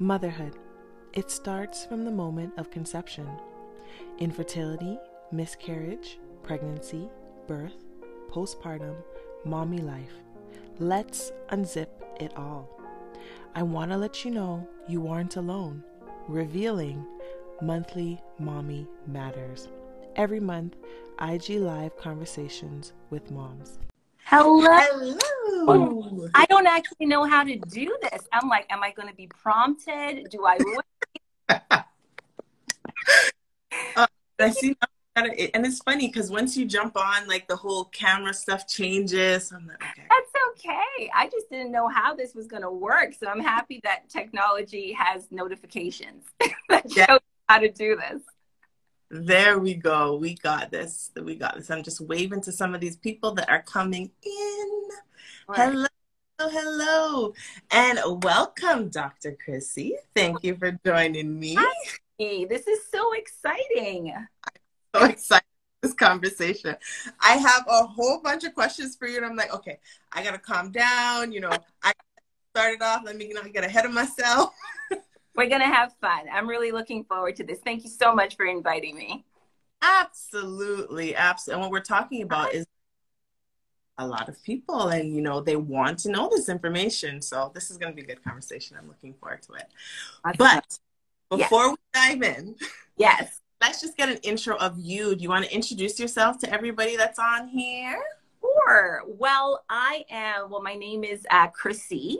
Motherhood. It starts from the moment of conception. Infertility, miscarriage, pregnancy, birth, postpartum, mommy life. Let's unzip it all. I want to let you know you aren't alone. Revealing monthly Mommy Matters. Every month, IG Live conversations with moms. Hello. Hello. I don't actually know how to do this. I'm like, am I going to be prompted? Do I? uh, I see. And it's funny because once you jump on, like the whole camera stuff changes. I'm like, okay. That's okay. I just didn't know how this was going to work. So I'm happy that technology has notifications that Yeah. show how to do this. There we go. We got this. We got this. I'm just waving to some of these people that are coming in. Hello. Hello. And welcome, Dr. Chrissy. Thank you for joining me. Hey, This is so exciting. so excited for this conversation. I have a whole bunch of questions for you, and I'm like, okay, I gotta calm down. You know, I started off. Let me not get ahead of myself. We're going to have fun. I'm really looking forward to this. Thank you so much for inviting me. Absolutely, absolutely. And what we're talking about is a lot of people, and you know, they want to know this information. So this is gonna be a good conversation. I'm looking forward to it. But before we dive in, yes. let's just get an intro of you. Do you want to introduce yourself to everybody that's on here? Sure. Well, I am, well, my name is uh, Chrissy,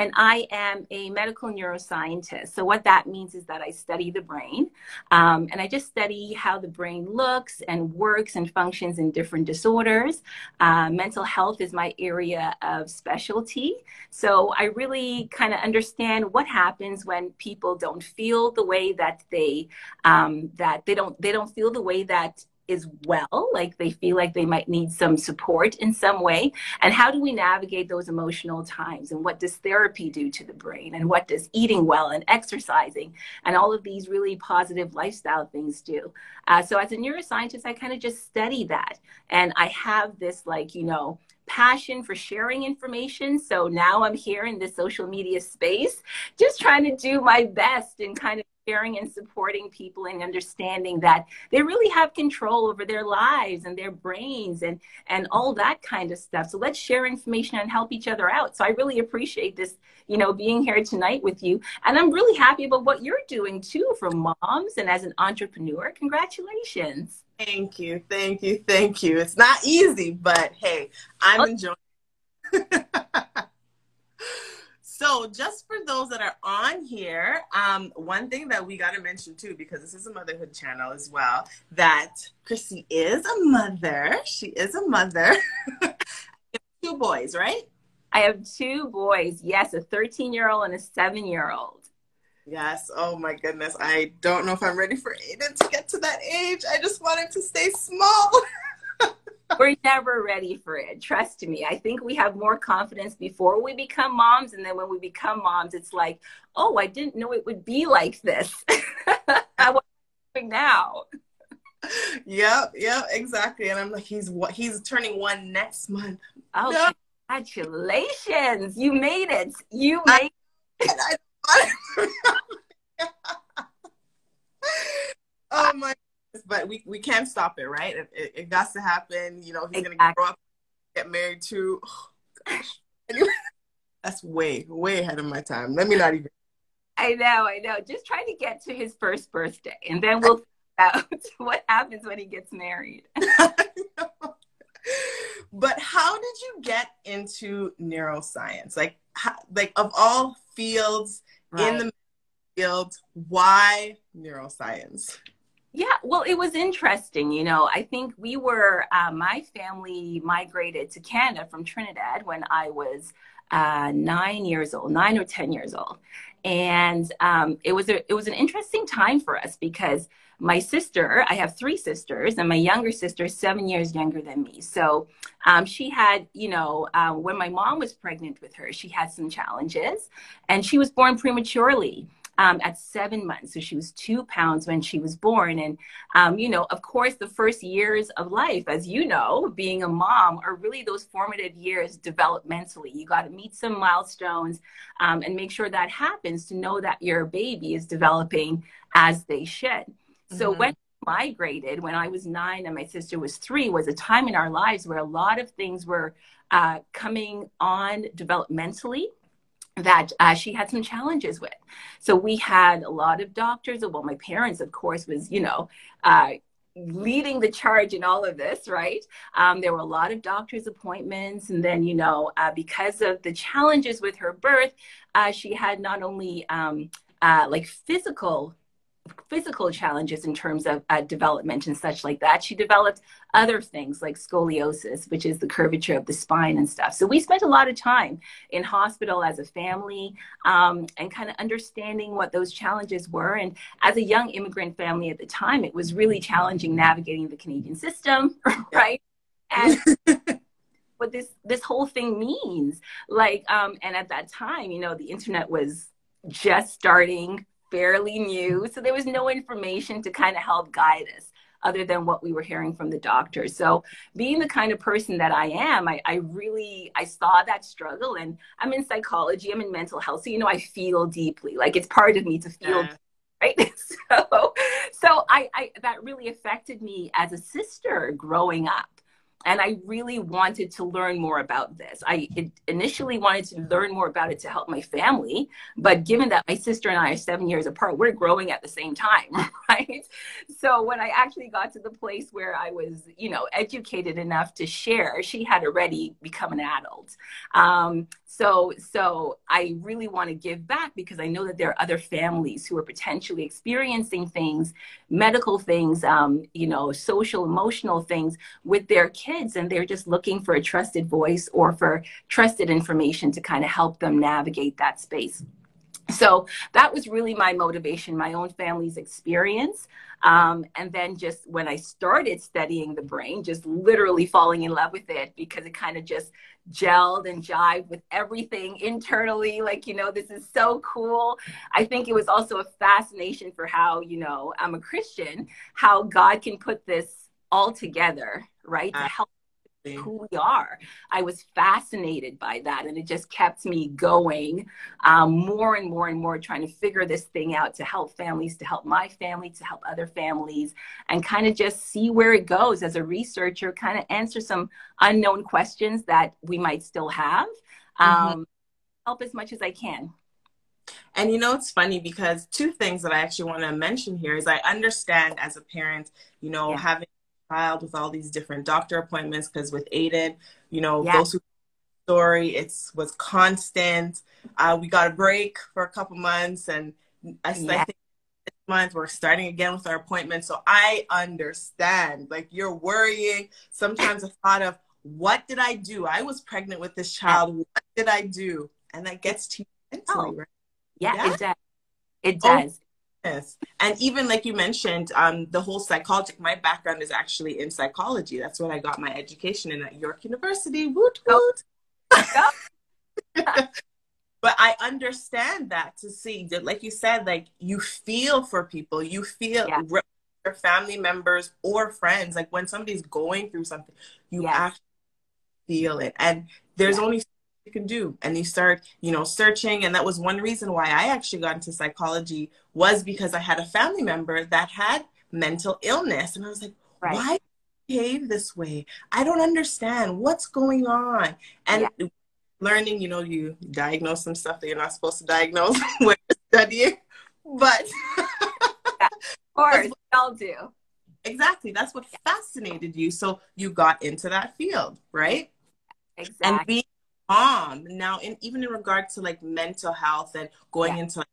and I am a medical neuroscientist. So, what that means is that I study the brain, um, and I just study how the brain looks and works and functions in different disorders. Uh, mental health is my area of specialty. So, I really kind of understand what happens when people don't feel the way that they um, that they don't they don't feel the way that is well, like they feel like they might need some support in some way. And how do we navigate those emotional times? And what does therapy do to the brain? And what does eating well and exercising and all of these really positive lifestyle things do? Uh, so, as a neuroscientist, I kind of just study that. And I have this, like, you know, passion for sharing information. So now I'm here in this social media space, just trying to do my best and kind of sharing and supporting people and understanding that they really have control over their lives and their brains and and all that kind of stuff. So let's share information and help each other out. So i really appreciate this you know being here tonight with you. And i'm really happy about what you're doing too for moms and as an entrepreneur. Congratulations. Thank you, thank you, thank you. It's not easy, but hey, I'm Oh. enjoying. so, just for those that are on here, um, one thing that we got to mention too, because this is a motherhood channel as well, that Chrissy is a mother. She is a mother. Two boys, right? i have two boys yes a 13 year old and a 7 year old Yes. Oh my goodness. I don't know if I'm ready for Aiden to get to that age. I just want him to stay small. we're never ready for it. Trust me. I think we have more confidence before we become moms. And then when we become moms, it's like, oh, I didn't know it would be like this. I was doing now. yep, yep, exactly. And I'm like, he's what he's turning one next month. Oh, No. congratulations. You made it. You I- made And I- oh my. But we, we can't stop it, right? It, it, it got to happen. You know, he's gonna grow up, get married too. Oh, gosh. Anyway, that's way, way ahead of my time. Let me not even I know, I know. Just try to get to his first birthday and then we'll find out what happens when he gets married. but how did you get into neuroscience? Like, how, like of all fields in the field, why neuroscience? Yeah, well, it was interesting. You know, I think we were, uh, my family migrated to Canada from Trinidad when I was uh, nine years old, nine or 10 years old. And um, it was a, it was an interesting time for us because my sister, I have three sisters, and my younger sister is seven years younger than me. So um, she had, you know, uh, when my mom was pregnant with her, she had some challenges, and she was born prematurely. Um, at seven months. So she was two pounds when she was born. And, um, you know, of course, the first years of life, as you know, being a mom are really those formative years developmentally. You got to meet some milestones um, and make sure that happens to know that your baby is developing as they should. So mm-hmm. when migrated when I was nine and my sister was three was a time in our lives where a lot of things were uh, coming on developmentally that uh, she had some challenges with. So we had a lot of doctors. Well, my parents, of course, was, you know, uh, leading the charge in all of this, right? Um, there were a lot of doctor's appointments. And then, you know, uh, because of the challenges with her birth, uh, she had not only um, uh, like physical physical challenges in terms of uh, development and such like that. She developed other things like scoliosis, which is the curvature of the spine and stuff. So we spent a lot of time in hospital as a family um, and kind of understanding what those challenges were. And as a young immigrant family at the time, it was really challenging navigating the Canadian system, right? And what this this whole thing means, like, um, and at that time, you know, the internet was just starting fairly new. So there was no information to kind of help guide us other than what we were hearing from the doctors. So being the kind of person that I am, I, I really, I saw that struggle and I'm in psychology, I'm in mental health. So, you know, I feel deeply like it's part of me to feel yeah. right so so I, I that really affected me as a sister growing up and I really wanted to learn more about this. I initially wanted to learn more about it to help my family, but given that my sister and I are seven years apart, we're growing at the same time, right? So when I actually got to the place where I was, you know, educated enough to share, she had already become an adult. Um, so so I really want to give back because I know that there are other families who are potentially experiencing things, medical things, um, you know, social, emotional things with their kids kids and they're just looking for a trusted voice or for trusted information to kind of help them navigate that space. So that was really my motivation, my own family's experience. Um, and then just when I started studying the brain, just literally falling in love with it because it kind of just gelled and jived with everything internally. Like, you know, this is so cool. I think it was also a fascination for how, you know, I'm a Christian, how God can put this all together right? To help who we are. I was fascinated by that, and it just kept me going um, more and more and more, trying to figure this thing out to help families, to help my family, to help other families, and kind of just see where it goes as a researcher, kind of answer some unknown questions that we might still have. Mm-hmm. Um, help as much as I can. And you know, it's funny because two things that I actually want to mention here is I understand as a parent, you know, yeah. having child with all these different doctor appointments because with Aiden, you know, yeah. those who story, it's was constant. Uh, we got a break for a couple months and I, yeah. I think this month we're starting again with our appointments. So I understand. Like you're worrying. Sometimes the thought of what did I do? I was pregnant with this child. What did I do? And that gets to you mentally, oh. right? Yeah, yeah, it does. It oh, does. Yes. And even like you mentioned, um, the whole psychology, my background is actually in psychology. That's what I got my education in at York University. Woot woot. but I understand that to see that, like you said, like you feel for people, you feel yeah. your family members or friends. Like when somebody's going through something, you yeah. actually feel it. And there's yeah. only you can do. And you start you know searching. And that was one reason why i actually got into psychology was because i had a family member that had mental illness. And i was like right. why behave this way? I don't understand. What's going on? And yeah. learning you know you diagnose some stuff that you're not supposed to diagnose when you're studying. But yeah, of course. we all do. Exactly. That's what fascinated you. So you got into that field right? Exactly and being mom now in even in regard to like mental health and going yeah. into like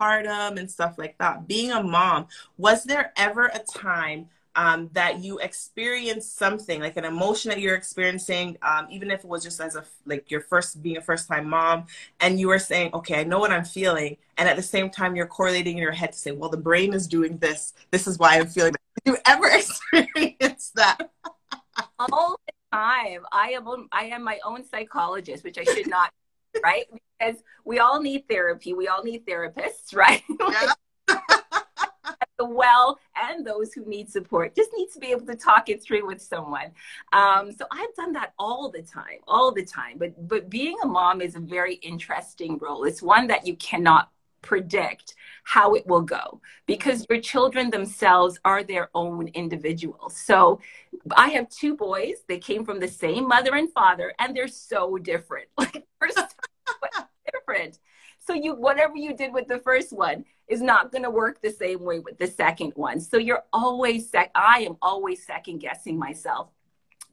postpartum and stuff like that being a mom was there ever a time um, that you experienced something like an emotion that you're experiencing um, even if it was just as a like your first being a first time mom and you were saying okay i know what i'm feeling and at the same time you're correlating in your head to say well the brain is doing this this is why i'm feeling that. Did you ever experience that all time. I am I am my own psychologist, which I should not, right? because we all need therapy. We all need therapists, right? Yeah. the well and those who need support just need to be able to talk it through with someone um, so i've done that all the time all the time but but being a mom is a very interesting role it's one that you cannot predict how it will go because your children themselves are their own individuals. So I have two boys. They came from the same mother and father, and they're so different. Like they're so different. So you whatever you did with the first one is not going to work the same way with the second one. So you're always sec- I am always second guessing myself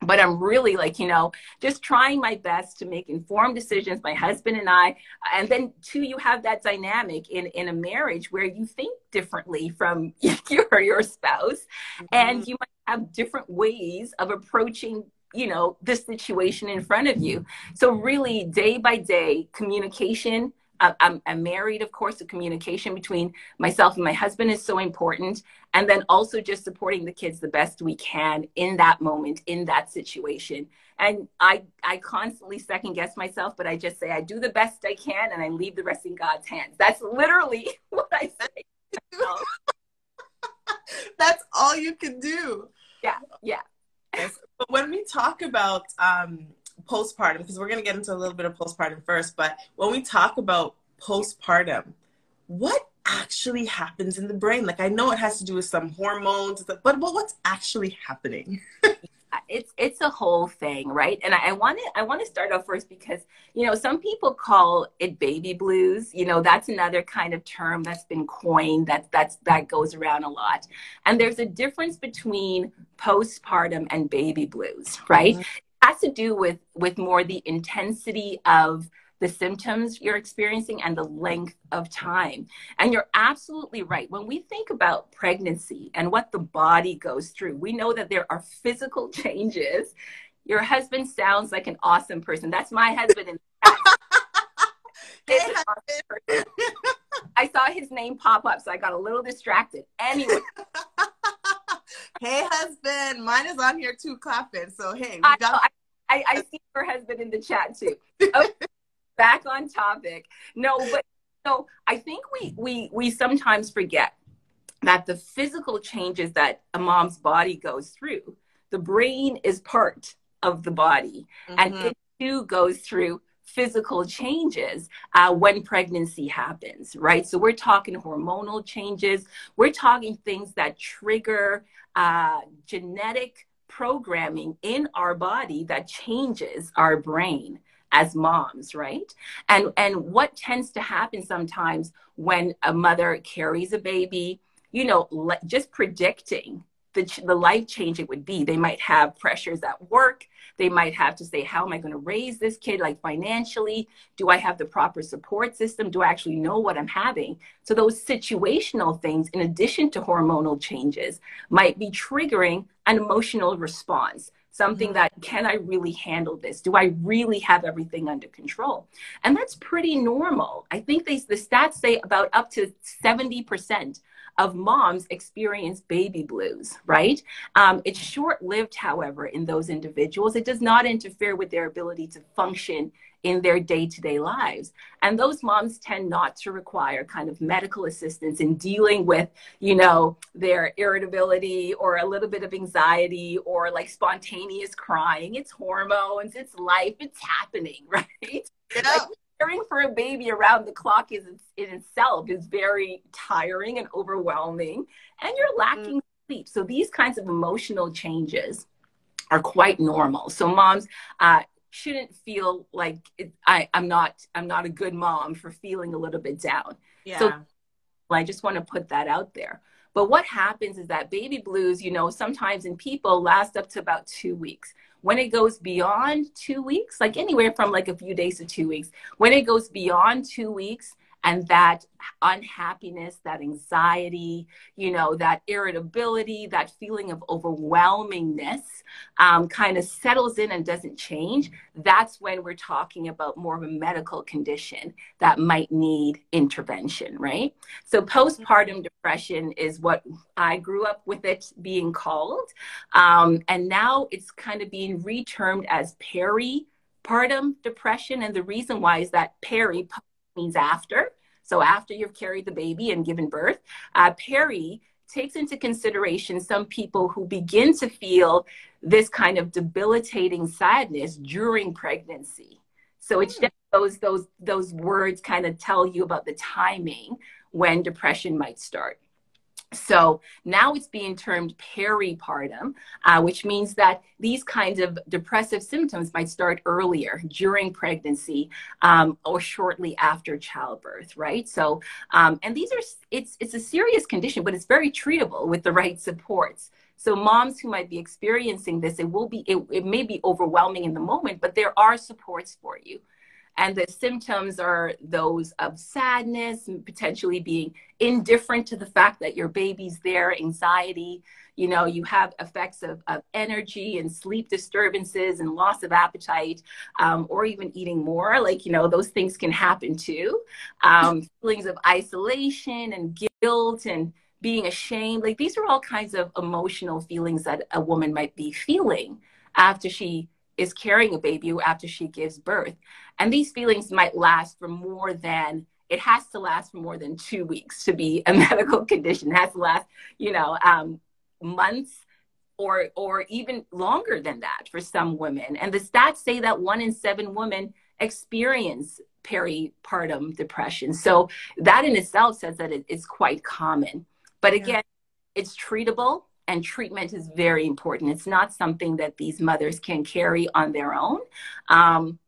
but I'm really like, you know, just trying my best to make informed decisions, my husband and I. And then, two, you have that dynamic in, in a marriage where you think differently from your, your spouse, mm-hmm. and you might have different ways of approaching you know this situation in front of you so really day by day communication I'm, I'm married, of course, the communication between myself and my husband is so important. And then also just supporting the kids the best we can in that moment, in that situation. And I, I constantly second guess myself, but I just say I do the best I can and I leave the rest in God's hands. That's literally what I say. That's all you can do. Yeah, yeah. Yes. But when we talk about um, postpartum because we're going to get into a little bit of postpartum first but when we talk about postpartum what actually happens in the brain? Like i know it has to do with some hormones but, but what's actually happening? It's it's a whole thing right? And i want to i want to start off first because you know some people call it baby blues. You know that's another kind of term that's been coined that that's that goes around a lot. And there's a difference between postpartum and baby blues right? Mm-hmm has to do with with more the intensity of the symptoms you're experiencing and the length of time. And you're absolutely right. When we think about pregnancy and what the body goes through, we know that there are physical changes. Your husband sounds like an awesome person. That's my husband. In hey, awesome I saw his name pop up, so I got a little distracted. Anyway. hey, husband. Mine is on here too, clapping. So, hey, we got. I, I, see her husband in the chat too. Okay, back on topic. No, but so I think we we we sometimes forget that the physical changes that a mom's body goes through, the brain is part of the body, mm-hmm. and it too goes through physical changes uh, when pregnancy happens, right? So we're talking hormonal changes. We're talking things that trigger uh, genetic programming in our body that changes our brain as moms right? And and what tends to happen sometimes when a mother carries a baby you know le- just predicting the, the life change it would be. They might have pressures at work they might have to say, how am I going to raise this kid? Like financially, do I have the proper support system? Do I actually know what I'm having? So those situational things, in addition to hormonal changes, might be triggering an emotional response something mm-hmm. that can I really handle this? Do I really have everything under control? And that's pretty normal. I think they, the stats say about up to 70% of moms experience baby blues, right? Um, it's short lived, however, in those individuals. It does not interfere with their ability to function in their day to day lives. And those moms tend not to require kind of medical assistance in dealing with, you know, their irritability or a little bit of anxiety or like spontaneous crying. It's hormones, it's life, it's happening, right? Yeah. Like, caring for a baby around the clock is in itself is very tiring and overwhelming and you're lacking mm. sleep. So these kinds of emotional changes are quite normal. So moms uh, shouldn't feel like it, I, i'm not i'm not a good mom for feeling a little bit down. Yeah. so i just want to put that out there. But what happens is that baby blues you know sometimes in people last up to about two weeks when it goes beyond two weeks, like anywhere from like a few days to two weeks, when it goes beyond two weeks, and that unhappiness, that anxiety, you know, that irritability, that feeling of overwhelmingness um, kind of settles in and doesn't change, that's when we're talking about more of a medical condition that might need intervention, right? So, postpartum depression is what I grew up with it being called. Um, and now it's kind of being retermed as peri postpartum depression. And the reason why is that peri means after. So after you've carried the baby and given birth, uh, peri takes into consideration some people who begin to feel this kind of debilitating sadness during pregnancy. So it's hmm. just those those those words kind of tell you about the timing when depression might start. So now it's being termed peripartum, uh, which means that these kinds of depressive symptoms might start earlier during pregnancy um, or shortly after childbirth, right? So, um, and these are it's it's a serious condition, but it's very treatable with the right supports. So moms who might be experiencing this, it will be it, it may be overwhelming in the moment, but there are supports for you. And the symptoms are those of sadness, potentially being indifferent to the fact that your baby's there, anxiety. You know, you have effects of, of energy and sleep disturbances and loss of appetite, um, or even eating more. Like, you know, those things can happen too. Um, feelings of isolation and guilt and being ashamed. Like, these are all kinds of emotional feelings that a woman might be feeling after she is carrying a baby after she gives birth. And these feelings might last for more than it has to last for more than two weeks to be a medical condition. It has to last, you know, um, months or or even longer than that for some women. And the stats say that one in seven women experience peripartum depression. So that in itself says that it is quite common. But again, yeah. it's treatable and treatment is very important. It's not something that these mothers can carry on their own. Um,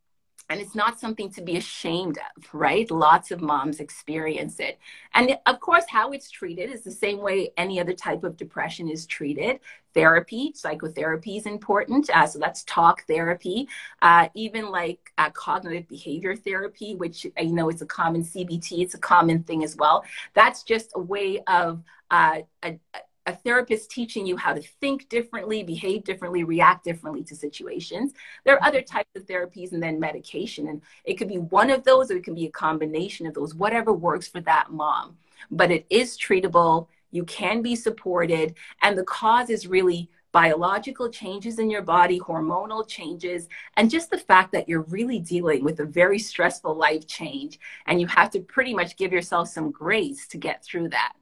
and it's not something to be ashamed of, right? Lots of moms experience it. And of course, how it's treated is the same way any other type of depression is treated. Therapy, psychotherapy is important. Uh, so that's talk therapy, uh, even like uh, cognitive behavior therapy, which I know it's a common CBT, it's a common thing as well. That's just a way of uh, a, a therapist teaching you how to think differently, behave differently, react differently to situations. There are other types of therapies and then medication. And it could be one of those or it can be a combination of those, whatever works for that mom. But it is treatable. You can be supported. And the cause is really biological changes in your body, hormonal changes, and just the fact that you're really dealing with a very stressful life change. And you have to pretty much give yourself some grace to get through that.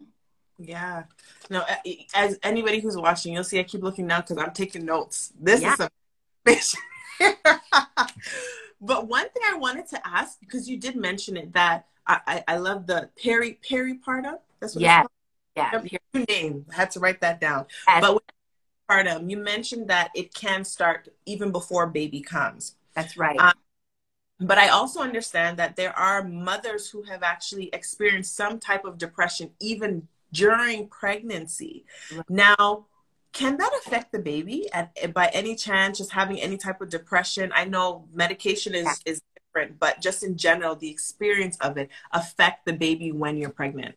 Yeah. No, as anybody who's watching, you'll see I keep looking now because I'm taking notes. This yeah. is a But one thing I wanted to ask, because you did mention it, that I, I, I love the peri peripartum. That's what yeah. Yeah. New name. I had to write that down. Yes. But with peripartum, you mentioned that it can start even before baby comes. That's right. Um, but I also understand that there are mothers who have actually experienced some type of depression even during pregnancy. Now, can that affect the baby at, by any chance just having any type of depression i know medication is, yeah. is different but just in general the experience of it affect the baby when you're pregnant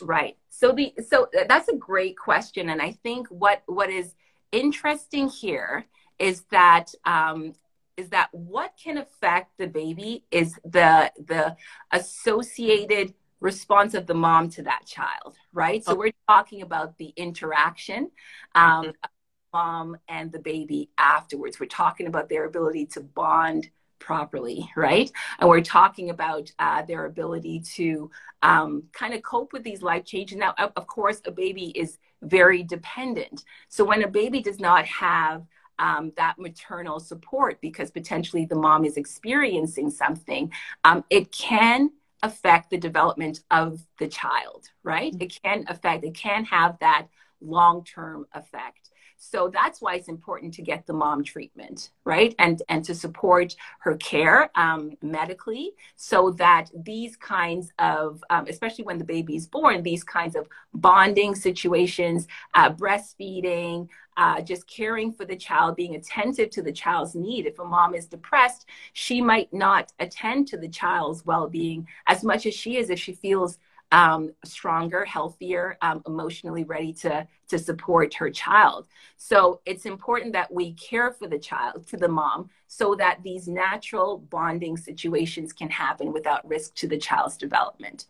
right so the so that's a great question and i think what what is interesting here is that um, is that what can affect the baby is the the associated response of the mom to that child, right? So we're talking about the interaction um, mom and the baby afterwards. We're talking about their ability to bond properly, right? And we're talking about uh, their ability to um, kind of cope with these life changes. Now, of course, a baby is very dependent. So when a baby does not have um, that maternal support because potentially the mom is experiencing something, um, it can affect the development of the child, right? Mm-hmm. It can affect, it can have that long term effect. So that's why it's important to get the mom treatment, right? And and to support her care um, medically, so that these kinds of, um, especially when the baby is born, these kinds of bonding situations, uh, breastfeeding, uh, just caring for the child, being attentive to the child's need. If a mom is depressed, she might not attend to the child's well being as much as she is if she feels um, stronger, healthier, um, emotionally ready to, to support her child. So it's important that we care for the child, for the mom, so that these natural bonding situations can happen without risk to the child's development.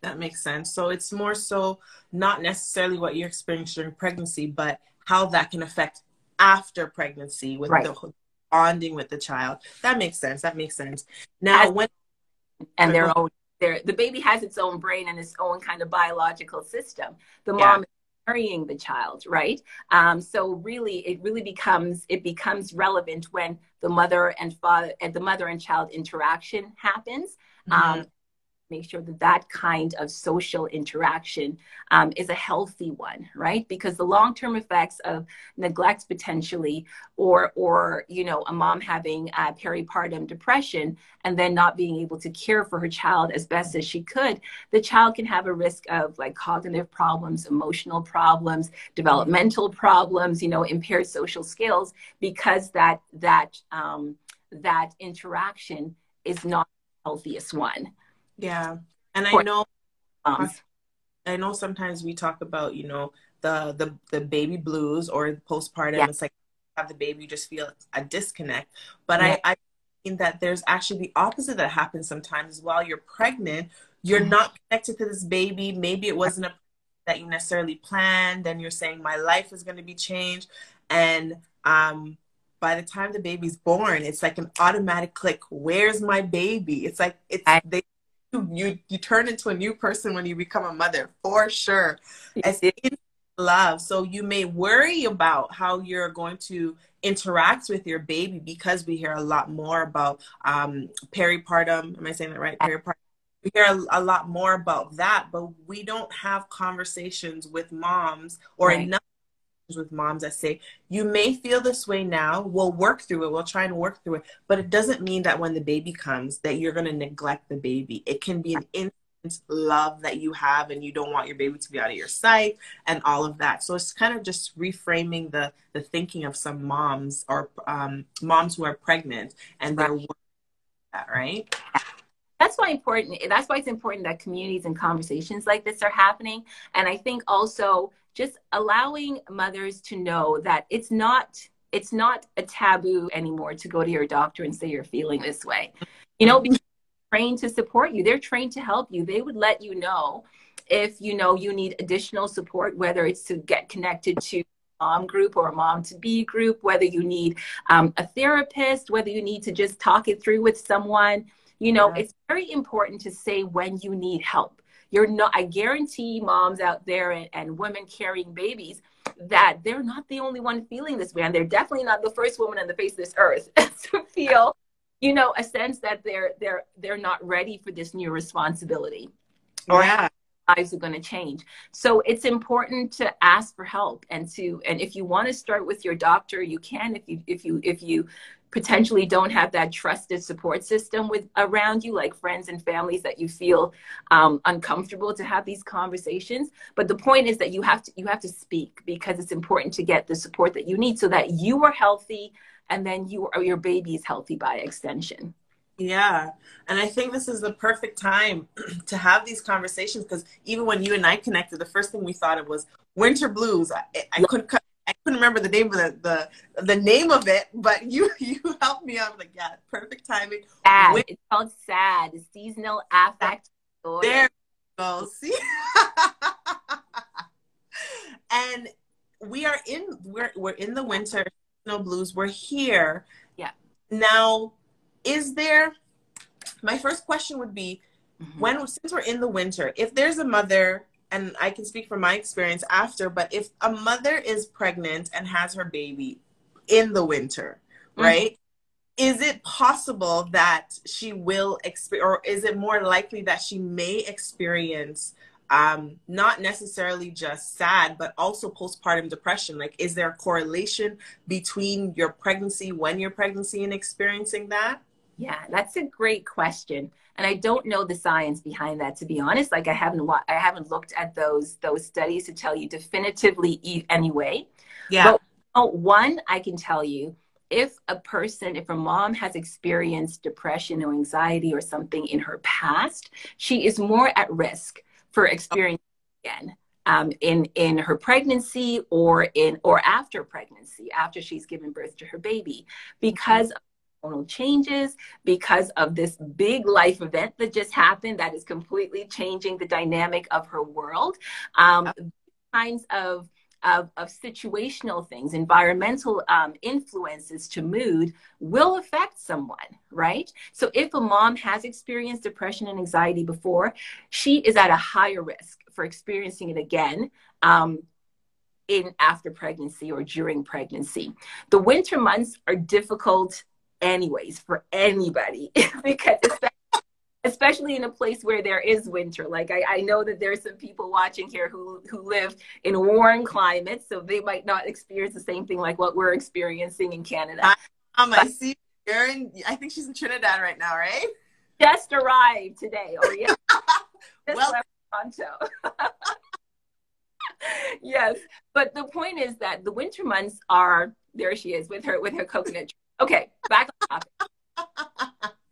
That makes sense. So it's more so not necessarily what you're experiencing during pregnancy, but how that can affect after pregnancy with right. the bonding with the child. That makes sense. That makes sense. Now, As, when and their own, their the baby has its own brain and its own kind of biological system. The Yeah. mom is carrying the child, right? Um, so really, it really becomes it becomes relevant when the mother and father and the mother and child interaction happens. Mhm. Um, make sure that that kind of social interaction um, is a healthy one right? Because the long-term effects of neglect potentially or or you know a mom having peripartum depression and then not being able to care for her child as best as she could the child can have a risk of like cognitive problems emotional problems developmental problems you know impaired social skills because that that um, that interaction is not the healthiest one yeah, and I know moms. I know sometimes we talk about, you know, the the the baby blues or postpartum. Yeah. It's like have the baby, you just feel a disconnect. But Yeah. I I think that there's actually the opposite that happens sometimes. While you're pregnant, you're Mhm. not connected to this baby. Maybe it wasn't a that you necessarily planned, and you're saying my life is going to be changed, and um. By the time the baby's born, it's like an automatic click. Where's my baby? It's like it's I- they you you turn into a new person when you become a mother for sure. As in love. So you may worry about how you're going to interact with your baby because we hear a lot more about um peripartum. Am i saying that right? Peripartum. We hear a, a lot more about that but we don't have conversations with moms or Right. enough with moms that say you may feel this way now. We'll work through it. We'll try and work through it. But it doesn't mean that when the baby comes that you're going to neglect the baby. It can be an instant love that you have and you don't want your baby to be out of your sight and all of that. So it's kind of just reframing the the thinking of some moms or um, moms who are pregnant and they're working with that right? That's why important that's why it's important that communities and conversations like this are happening. And i think also just allowing mothers to know that it's not it's not a taboo anymore to go to your doctor and say you're feeling this way. You know because they're trained to support you. They're trained to help you. They would let you know if you know you need additional support whether it's to get connected to mom group or a mom to be group whether you need um, a therapist whether you need to just talk it through with someone. You know Yeah. it's very important to say when you need help you're not i guarantee moms out there and, and women carrying babies that they're not the only one feeling this way and they're definitely not the first woman on the face of this earth to feel you know a sense that they're they're they're not ready for this new responsibility. Or yeah. Lives are going to change. So it's important to ask for help and to and if you want to start with your doctor you can. If you if you if you potentially don't have that trusted support system with around you like friends and families that you feel um, uncomfortable to have these conversations but the point is that you have to you have to speak because it's important to get the support that you need so that you are healthy and then you or your baby is healthy by extension Yeah. And I think this is the perfect time to have these conversations because even when you and I connected, the first thing we thought of was winter blues. I, I couldn't I couldn't remember the name of the, the the name of it, but you you helped me out. like, yeah, perfect timing. sad Win- it's called sad seasonal affect disorder. There you go. See? and we are in we're we're in the winter snow blues. We're here. Yeah. Now, is there my first question would be Mhm. when since we're in the winter, if there's a mother, and I can speak from my experience after, but if a mother is pregnant and has her baby in the winter, Mhm. right? Is it possible that she will experience, or is it more likely that she may experience um, not necessarily just sad, but also postpartum depression? Like, is there a correlation between your pregnancy, when you're pregnancy, and experiencing that? Yeah, that's a great question, and I don't know the science behind that. To be honest, like I haven't wa- I haven't looked at those those studies to tell you definitively e- anyway. Yeah. But oh, one I can tell you, if a person, if a mom has experienced depression or anxiety or something in her past, she is more at risk for experiencing again. Um, in in her pregnancy or in or after pregnancy, after she's given birth to her baby, because hormonal changes because of this big life event that just happened that is completely changing the dynamic of her world. Um, kinds of of, of situational things, environmental um, influences to mood will affect someone, right? So if a mom has experienced depression and anxiety before, she is at a higher risk for experiencing it again. Um, in after pregnancy or during pregnancy. The winter months are difficult anyways for anybody because especially in a place where there is winter. Like I, I know that there's some people watching here who who live in warm climates, so they might not experience the same thing like what we're experiencing in Canada. Um, I see you're. I think she's in Trinidad right now, right? Just arrived today, or yeah, just well, Toronto. yes, but the point is that the winter months are there. She is with her with her coconut. Okay, back topic.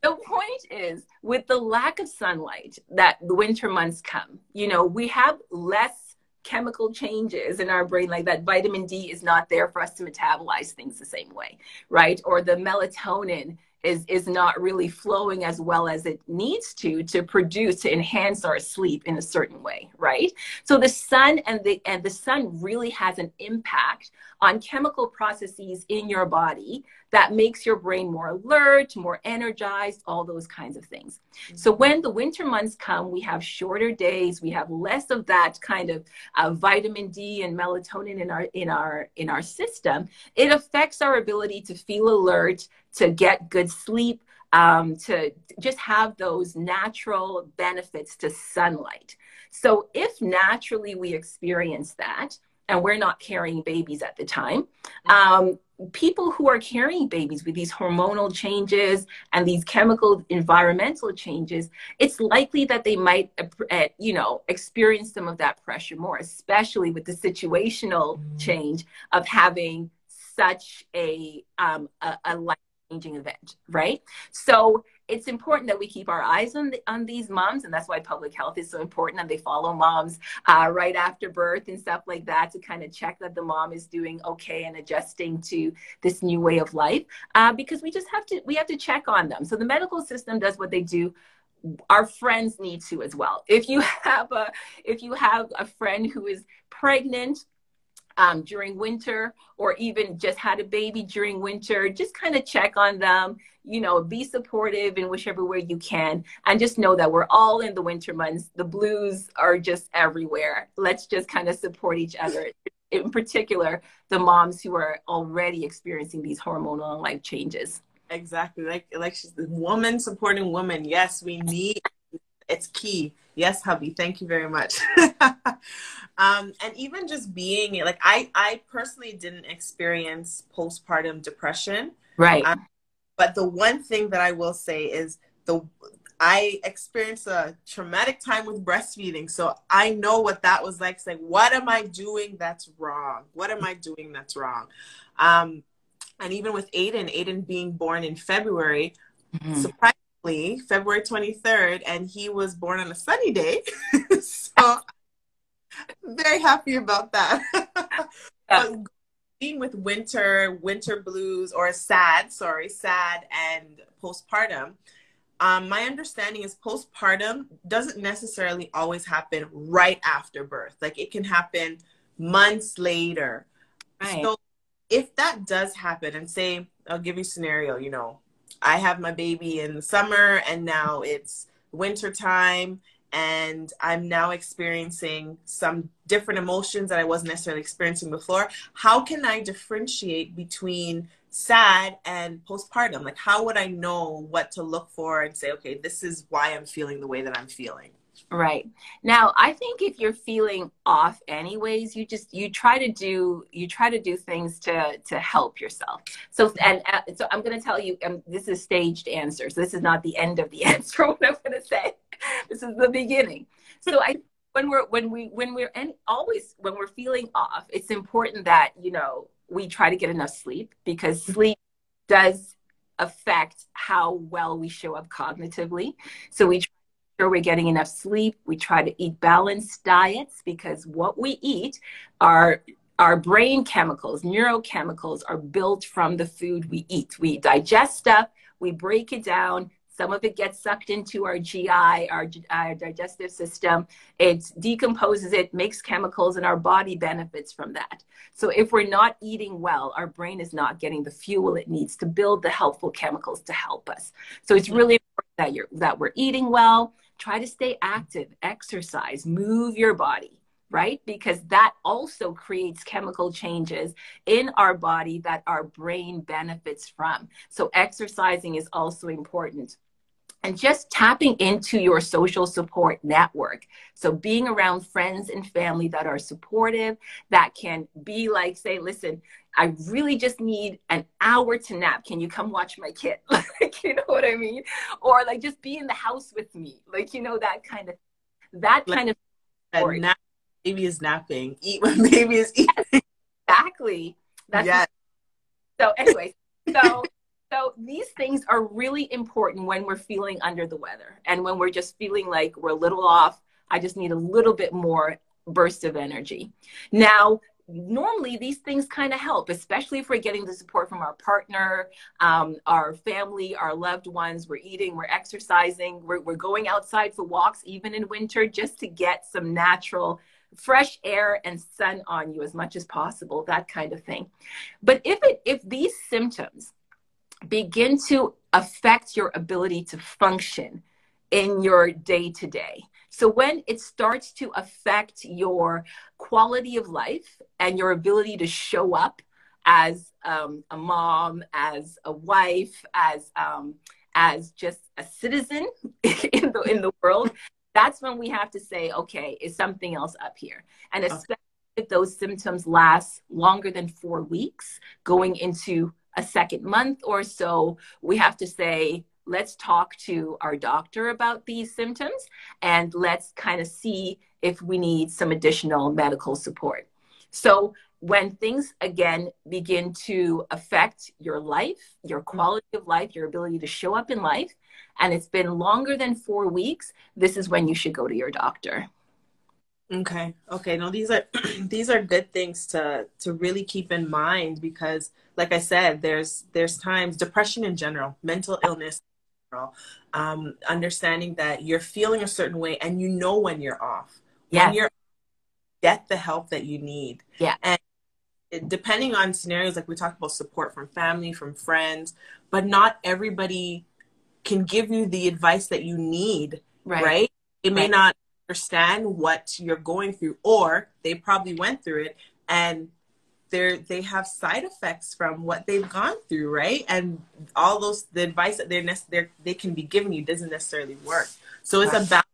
The point is with the lack of sunlight that the winter months come you know we have less chemical changes in our brain like that vitamin d is not there for us to metabolize things the same way right? Or the melatonin is is not really flowing as well as it needs to to produce to enhance our sleep in a certain way right? So the sun and the and the sun really has an impact on chemical processes in your body that makes your brain more alert more energized all those kinds of things. Mm-hmm. so when the winter months come we have shorter days we have less of that kind of uh, vitamin d and melatonin in our in our in our system. It affects our ability to feel alert to get good sleep, um, to just have those natural benefits to sunlight. So, if naturally we experience that, and we're not carrying babies at the time, um, people who are carrying babies with these hormonal changes and these chemical environmental changes it's likely that they might uh, you know experience some of that pressure more especially with the situational mm. change of having such a um, a, a life changing event, right? So it's important that we keep our eyes on the, on these moms, and that's why public health is so important. And they follow moms uh, right after birth and stuff like that to kind of check that the mom is doing okay and adjusting to this new way of life. Uh, because we just have to we have to check on them. So the medical system does what they do our friends need to as well if you have a if you have a friend who is pregnant um, during winter or even just had a baby during winter, just kind of check on them, you know, be supportive in whichever way you can. And just know that we're all in the winter months. The blues are just everywhere. Let's just kind of support each other. In particular, the moms who are already experiencing these hormonal and life changes. Exactly. Like like she's the woman supporting woman. Yes, we need it's key. Yes, hubby. Thank you very much. um, and even just being like, I, I personally didn't experience postpartum depression. Right. Um, but the one thing that I will say is the I experienced a traumatic time with breastfeeding, so I know what that was like. It's like, what am I doing that's wrong? What am I doing that's wrong? Um, and even with Aiden, Aiden being born in February, mm-hmm. Surprisingly February 23rd, and he was born on a sunny day. so very happy about that. Yeah. being with winter, winter blues, or sad, sorry, sad and postpartum, um, my understanding is postpartum doesn't necessarily always happen right after birth. Like it can happen months later. Right. So if that does happen, and say, I'll give you a scenario, you know, I have my baby in the summer and now it's winter time and I'm now experiencing some different emotions that I wasn't necessarily experiencing before. How can I differentiate between sad and postpartum? Like, how would I know what to look for and say, okay, this is why I'm feeling the way that I'm feeling? Right. Now, I think if you're feeling off anyways, you just you try to do you try to do things to to help yourself. So and uh, so I'm going to tell you um, this is staged answers. So this is not the end of the answer what I'm going to say. This is the beginning. So I when we're when we when we're and always when we're feeling off, it's important that, you know, we try to get enough sleep because sleep does affect how well we show up cognitively. So we sure we're getting enough sleep. We try to eat balanced diets because what we eat are our brain chemicals, neurochemicals are built from the food we eat. We digest stuff, we break it down, Some of it gets sucked into our GI, our, our digestive system. It decomposes it, makes chemicals, and our body benefits from that. So if we're not eating well, our brain is not getting the fuel it needs to build the helpful chemicals to help us. So it's really important that you're that we're eating well. Try to stay active, exercise, move your body right? Because that also creates chemical changes in our body that our brain benefits from. So, exercising is also important and just tapping into your social support network. So, being around friends and family that are supportive, that can be like, say, listen, I really just need an hour to nap. Can you come watch my kid? like, you know what I mean? Or like just be in the house with me. Like, you know, that kind of, that kind of. Nap, baby is napping. Eat when baby is eating. Exactly. That's yes. so anyway, so so these things are really important when we're feeling under the weather and when we're just feeling like we're a little off. I just need a little bit more burst of energy. Now, normally these things kind of help, especially if we're getting the support from our partner, um, our family, our loved ones. We're eating, we're exercising, we're, we're going outside for walks, even in winter, just to get some natural fresh air and sun on you as much as possible, that kind of thing. But if it if these symptoms begin to affect your ability to function in your day to day. So, when it starts to affect your quality of life and your ability to show up as um, a mom, as a wife, as um, as just a citizen in the in the world, that's when we have to say, okay, is something else up here? And especially okay. if those symptoms last longer than four weeks, going into a second month or so, we have to say, let's talk to our doctor about these symptoms and let's kind of see if we need some additional medical support. So, when things again begin to affect your life, your quality of life, your ability to show up in life, and it's been longer than four weeks, this is when you should go to your doctor. Okay. Okay. No, these are these are good things to to really keep in mind because like I said, there's there's times depression in general, mental illness um, understanding that you're feeling a certain way and you know when you're off. Yeah. When you're get the help that you need. Yeah. And depending on scenarios like we talked about support from family, from friends, but not everybody can give you the advice that you need. Right. right? It may right. not understand what you're going through or they probably went through it and they're they have side effects from what they've gone through right? And all those the advice that they're, they're they can be giving you doesn't necessarily work. So it's about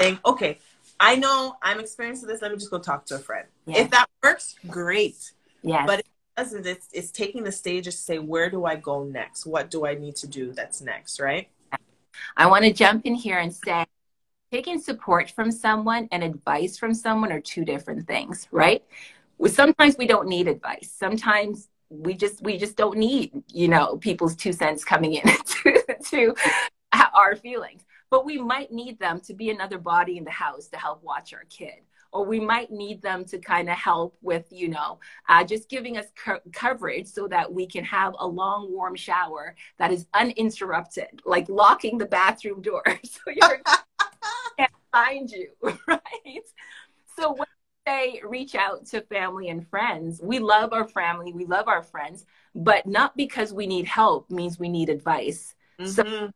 saying okay i know i'm experiencing this let me just go talk to a friend. Yeah. if that works great. Yeah but it doesn't it's, it's taking the stages to say where do i go next? What do i need to do that's next? Right? I want to jump in here and say taking support from someone and advice from someone are two different things, right? Sometimes we don't need advice. Sometimes we just we just don't need you know people's two cents coming in to, to our feelings but we might need them to be another body in the house to help watch our kid or we might need them to kind of help with you know uh, just giving us co- coverage so that we can have a long warm shower that is uninterrupted like locking the bathroom door so you're can't find you, right? So when they reach out to family and friends, we love our family, we love our friends, but not because we need help means we need advice. Mm-hmm. So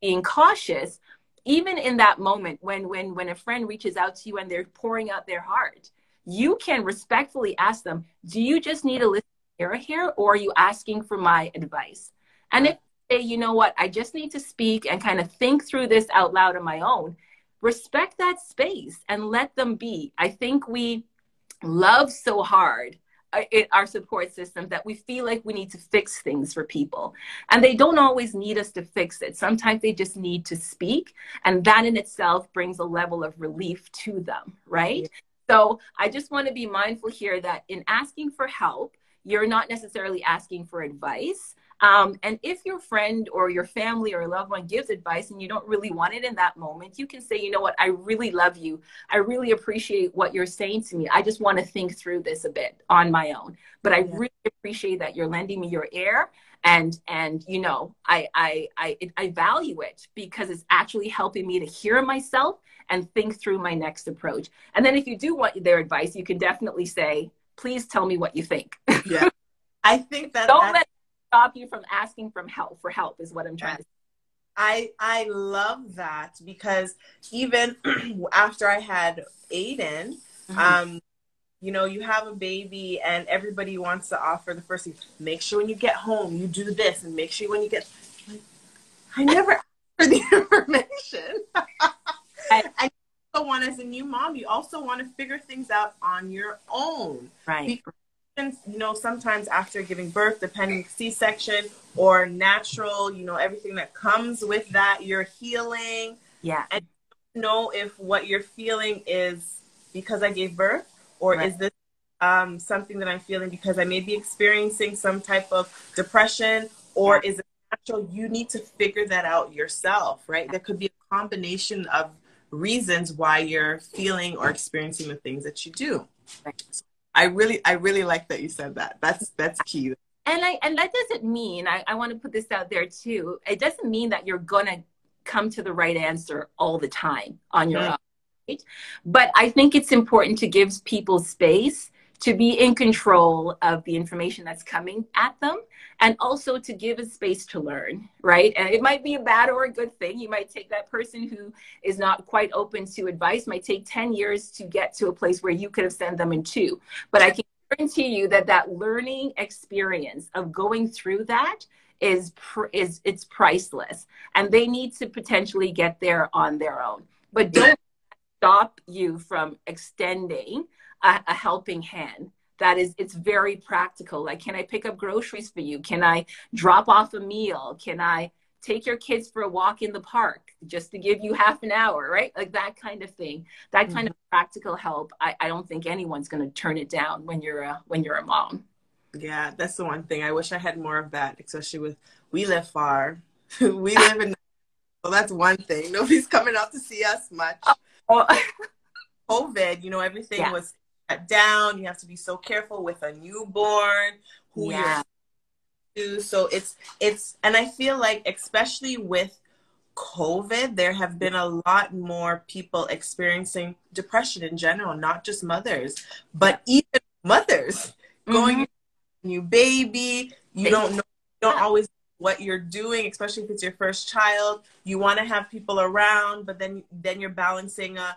being cautious, even in that moment when when when a friend reaches out to you and they're pouring out their heart, you can respectfully ask them, "Do you just need a listen here, or are you asking for my advice?" And if they, you know what, I just need to speak and kind of think through this out loud on my own, respect that space and let them be. I think we love so hard uh, in our support system that we feel like we need to fix things for people. And they don't always need us to fix it. Sometimes they just need to speak. And that in itself brings a level of relief to them, right? Yeah. So I just want to be mindful here that in asking for help, you're not necessarily asking for advice. Um, and if your friend or your family or a loved one gives advice and you don't really want it in that moment, you can say, you know what, I really love you. I really appreciate what you're saying to me. I just want to think through this a bit on my own. But I really appreciate that you're lending me your ear and and you know I, I i i value it because it's actually helping me to hear myself and think through my next approach and then if you do want their advice you can definitely say please tell me what you think yeah i think that don't let stop you from asking from help for help is what i'm trying to say I I love that because even after I had Aiden, mm-hmm. um, you know, you have a baby and everybody wants to offer the first thing. Make sure when you get home you do this, and make sure when you get. I never asked for the information. I also want, as a new mom, you also want to figure things out on your own, right? Because, you know, sometimes after giving birth, depending C-section or natural, you know, everything that comes with that, you're healing. Yeah. And know if what you're feeling is because I gave birth or right. is this um, something that I'm feeling because I may be experiencing some type of depression, or is it natural? You need to figure that out yourself, right? There could be a combination of reasons why you're feeling or experiencing the things that you do. So I really, I really like that you said that. That's that's key. And I and that doesn't mean I, I want to put this out there too. It doesn't mean that you're gonna come to the right answer all the time on your mm-hmm. own but I think it's important to give people space to be in control of the information that's coming at them and also to give a space to learn, right? And it might be a bad or a good thing. You might take that person who is not quite open to advice, might take 10 years to get to a place where you could have sent them in two. But I can guarantee you that that learning experience of going through that is is it's priceless and they need to potentially get there on their own but don't stop you from extending a, a helping hand. That is it's very practical. Like can i pick up groceries for you? Can i drop off a meal? Can i take your kids for a walk in the park just to give you half an hour right? Like that kind of thing. That kind mm-hmm. of practical help I, I don't think anyone's going to turn it down when you're a when you're a mom. Yeah that's the one thing. I wish i had more of that especially with we live far. We live in so that's one thing. Nobody's coming out to see us much. Well, COVID, you know, everything yeah. was down. You have to be so careful with a newborn who yeah. you're to. So it's it's and I feel like especially with COVID, there have been a lot more people experiencing depression in general, not just mothers, but even mothers mm-hmm. going new baby. You don't know, you don't always what you're doing, especially if it's your first child. You want to have people around, but then then you're balancing a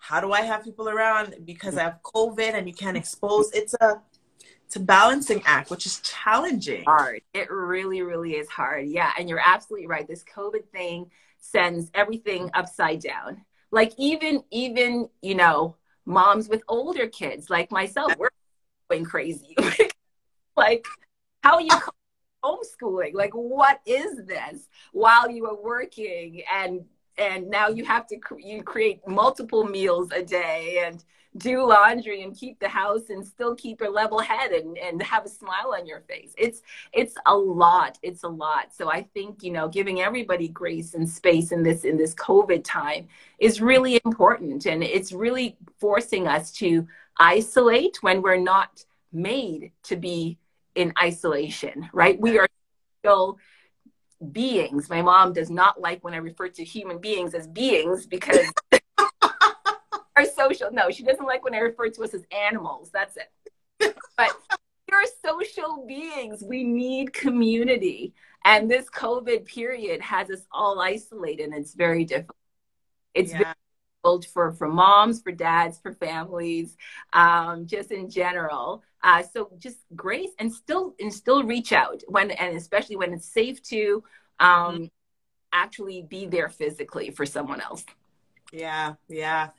how do I have people around because mm. I have COVID and you can't expose. It's a it's a balancing act, which is challenging. Hard. It really, really is hard. Yeah, and you're absolutely right. This COVID thing sends everything upside down. Like even even you know moms with older kids like myself, we're going crazy. like how are you homeschooling like what is this while you are working and and now you have to cre- you create multiple meals a day and do laundry and keep the house and still keep a level head and, and have a smile on your face. It's it's a lot it's a lot. So i think you know giving everybody grace and space in this in this covid time is really important. And it's really forcing us to isolate when we're not made to be in isolation, right? We are still beings. My mom does not like when I refer to human beings as beings because our social. No, she doesn't like when I refer to us as animals. That's it. But we're social beings. We need community. And this COVID period has us all isolated and it's very difficult. It's yeah. very for for moms, for dads, for families, um, just in general. Uh, so just grace and still and still reach out when and especially when it's safe to um, mm-hmm. actually be there physically for someone else. Yeah, yeah.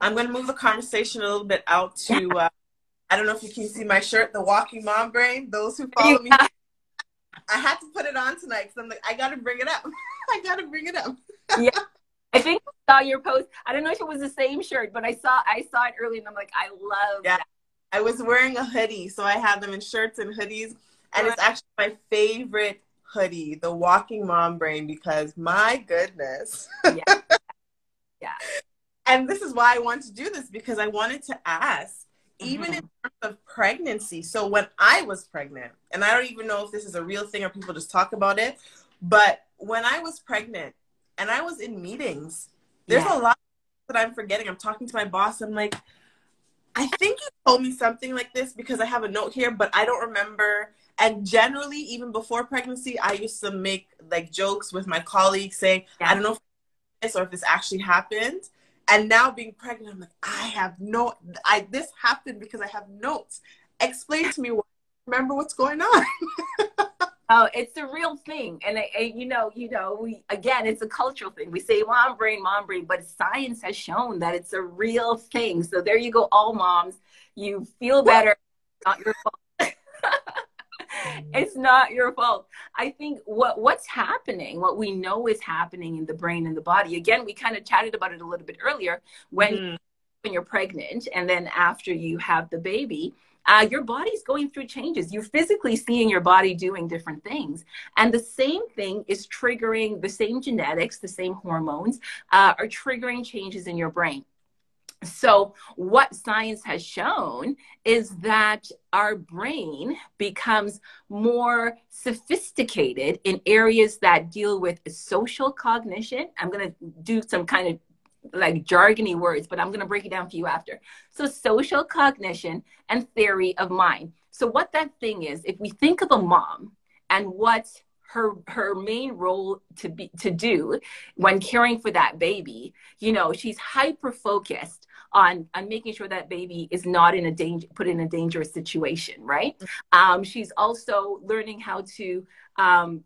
I'm going to move the conversation a little bit out to. Uh, I don't know if you can see my shirt, the Walking Mom Brain. Those who follow me, I had to put it on tonight because I'm like, I got to bring it up. I got to bring it up. yeah. I think I saw your post. I don't know if it was the same shirt, but I saw I saw it early, and I'm like, I love yeah. that. I was wearing a hoodie, so I have them in shirts and hoodies, and it's actually my favorite hoodie, the walking mom brain, because my goodness. Yeah. yeah. And this is why I wanted to do this because I wanted to ask, even Mhm. in terms of pregnancy. So when I was pregnant, and I don't even know if this is a real thing or people just talk about it, but when I was pregnant and I was in meetings, there's Yeah. a lot that I'm forgetting. I'm talking to my boss. I'm like, I think you told me something like this because I have a note here, but I don't remember. And generally, even before pregnancy, I used to make like jokes with my colleagues saying, Yeah. I don't know if this or if this actually happened. And now being pregnant, I'm like, I have no, I this happened because I have notes. Explain to me, what, remember what's going on. Oh, it's a real thing, and, I- you know, you know, we again, it's a cultural thing. We say mom brain, mom brain, but science has shown that it's a real thing. So there you go, all moms, you feel better. Not your fault. it's not your fault. I think what what's happening, what we know is happening in the brain and the body. Again, we kind of chatted about it a little bit earlier when Mhm. when you're pregnant and then after you have the baby uh, your body's going through changes. You're physically seeing your body doing different things. And the same thing is triggering the same genetics the same hormones uh, are triggering changes in your brain. So what science has shown is that our brain becomes more sophisticated in areas that deal with social cognition. I'm going to do some kind of like jargony words, but I'm going to break it down for you after. So, social cognition and theory of mind. So, what that thing is, if we think of a mom and what her her main role to be to do when caring for that baby, you know, she's hyper focused on on making sure that baby is not in a danger put in a dangerous situation, right? Um, she's also learning how to um,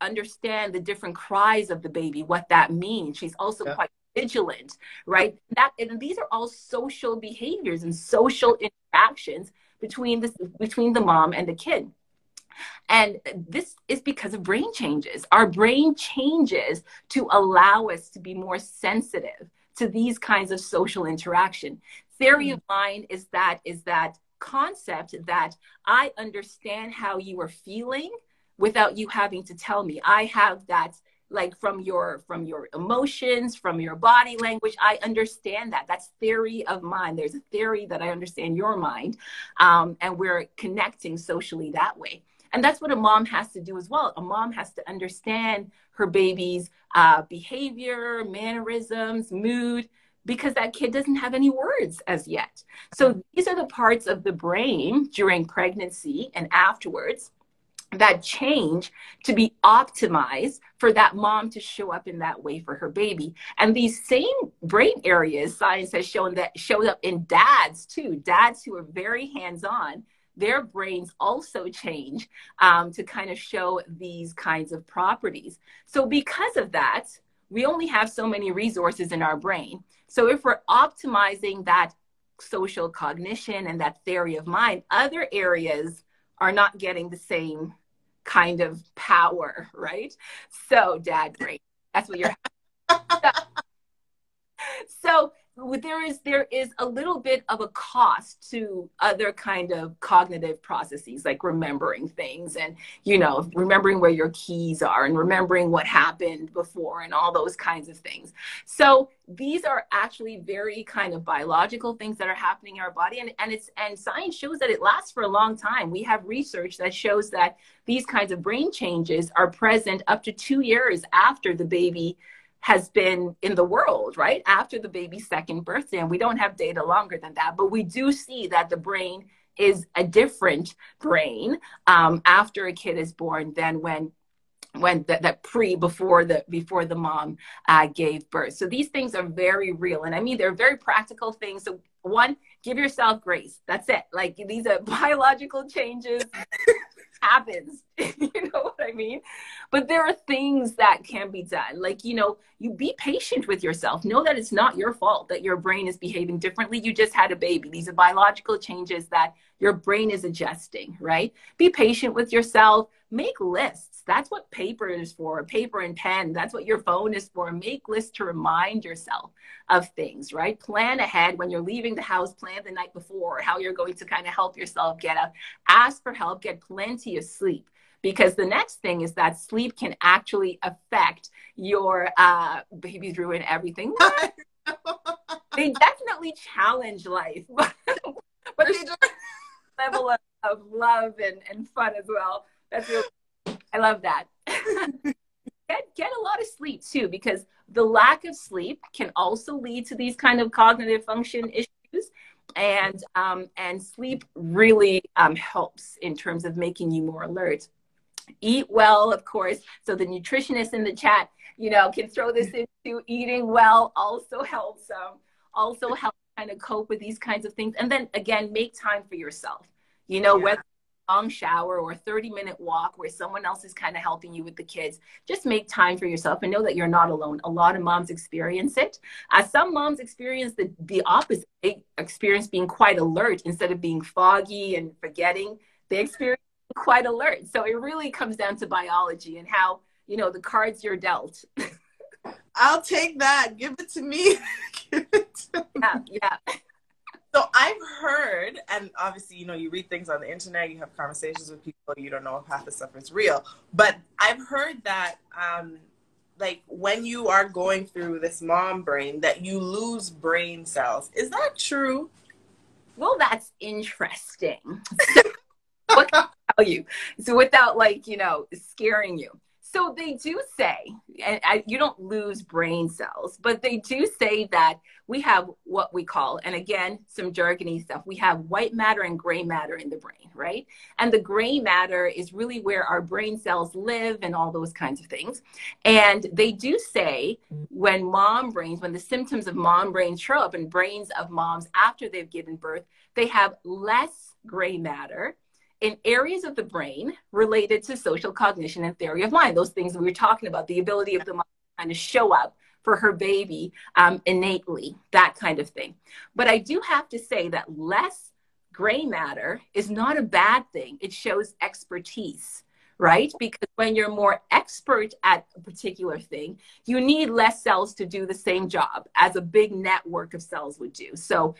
understand the different cries of the baby, what that means. She's also Yeah. quite vigilant, right? That and these are all social behaviors and social interactions between the between the mom and the kid. And this is because of brain changes. Our brain changes to allow us to be more sensitive to these kinds of social interaction. Theory of mm-hmm. mind is that is that concept that I understand how you are feeling without you having to tell me. I have that like from your from your emotions from your body language. I understand that. That's theory of mind there's a theory that i understand your mind um, and we're connecting socially that way. And that's what a mom has to do as well. A mom has to understand her baby's uh, behavior mannerisms mood because that kid doesn't have any words as yet. So these are the parts of the brain during pregnancy and afterwards that change to be optimized for that mom to show up in that way for her baby. And these same brain areas, science has shown that showed up in dads too. Dads who are very hands on, their brains also change um, to kind of show these kinds of properties. So, because of that, we only have so many resources in our brain. So, if we're optimizing that social cognition and that theory of mind, other areas are not getting the same kind of power, right? So, dad brain, that's what you're. so there is there is a little bit of a cost to other kind of cognitive processes like remembering things and you know remembering where your keys are and remembering what happened before and all those kinds of things. So these are actually very kind of biological things that are happening in our body and, and it's and science shows that it lasts for a long time. We have research that shows that these kinds of brain changes are present up to two years after the baby has been in the world, right? After the baby's second birthday. And we don't have data longer than that, but we do see that the brain is a different brain um, after a kid is born than when when that, pre before the before the mom uh, gave birth so these things are very real and i mean they're very practical things so one give yourself grace that's it like these are biological changes happens you know what i mean? But there are things that can be done. Like you know you be patient with yourself. Know that it's not your fault that your brain is behaving differently. You just had a baby. These are biological changes that your brain is adjusting right? Be patient with yourself. Make lists that's what paper is for paper and pen. That's what your phone is for. Make lists to remind yourself of things right? Plan ahead when you're leaving the house plan the night before how you're going to kind of help yourself get up. Ask for help get plenty of sleep because the next thing is that sleep can actually affect your uh, babies ruin everything. they definitely challenge life, but, they level of, of love and, and fun as well. That's really, I love that. get get a lot of sleep too, because the lack of sleep can also lead to these kind of cognitive function issues. And um, and sleep really um, helps in terms of making you more alert. Eat well, of course. So the nutritionist in the chat, you know, can throw this into eating well. Also helps. Um, also helps kind of cope with these kinds of things. And then again, make time for yourself. You know, yeah. whether long shower or a 30 minute walk where someone else is kind of helping you with the kids just make time for yourself and know that you're not alone. A lot of moms experience it. Uh, some moms experience the, the opposite. They experience being quite alert instead of being foggy and forgetting. They experience quite alert. So it really comes down to biology and how you know the cards you're dealt. I'll take that. Give it to me. It to yeah yeah so I've heard, and obviously, you know, you read things on the internet, you have conversations with people, you don't know if half the stuff is real. But I've heard that, um, like, when you are going through this mom brain, that you lose brain cells. Is that true? Well, that's interesting. what can I tell you? So, without like, you know, scaring you. So they do say, and I, you don't lose brain cells, but they do say that we have what we call, and again, some jargony stuff. We have white matter and gray matter in the brain, right? And the gray matter is really where our brain cells live and all those kinds of things. And they do say when mom brains, when the symptoms of mom brains show up in brains of moms after they've given birth, they have less gray matter in areas of the brain related to social cognition and theory of mind, those things we were talking about, the ability of the mind to kind of show up for her baby um, innately, that kind of thing. But I do have to say that less gray matter is not a bad thing. It shows expertise, right? Because when you're more expert at a particular thing, you need less cells to do the same job as a big network of cells would do. So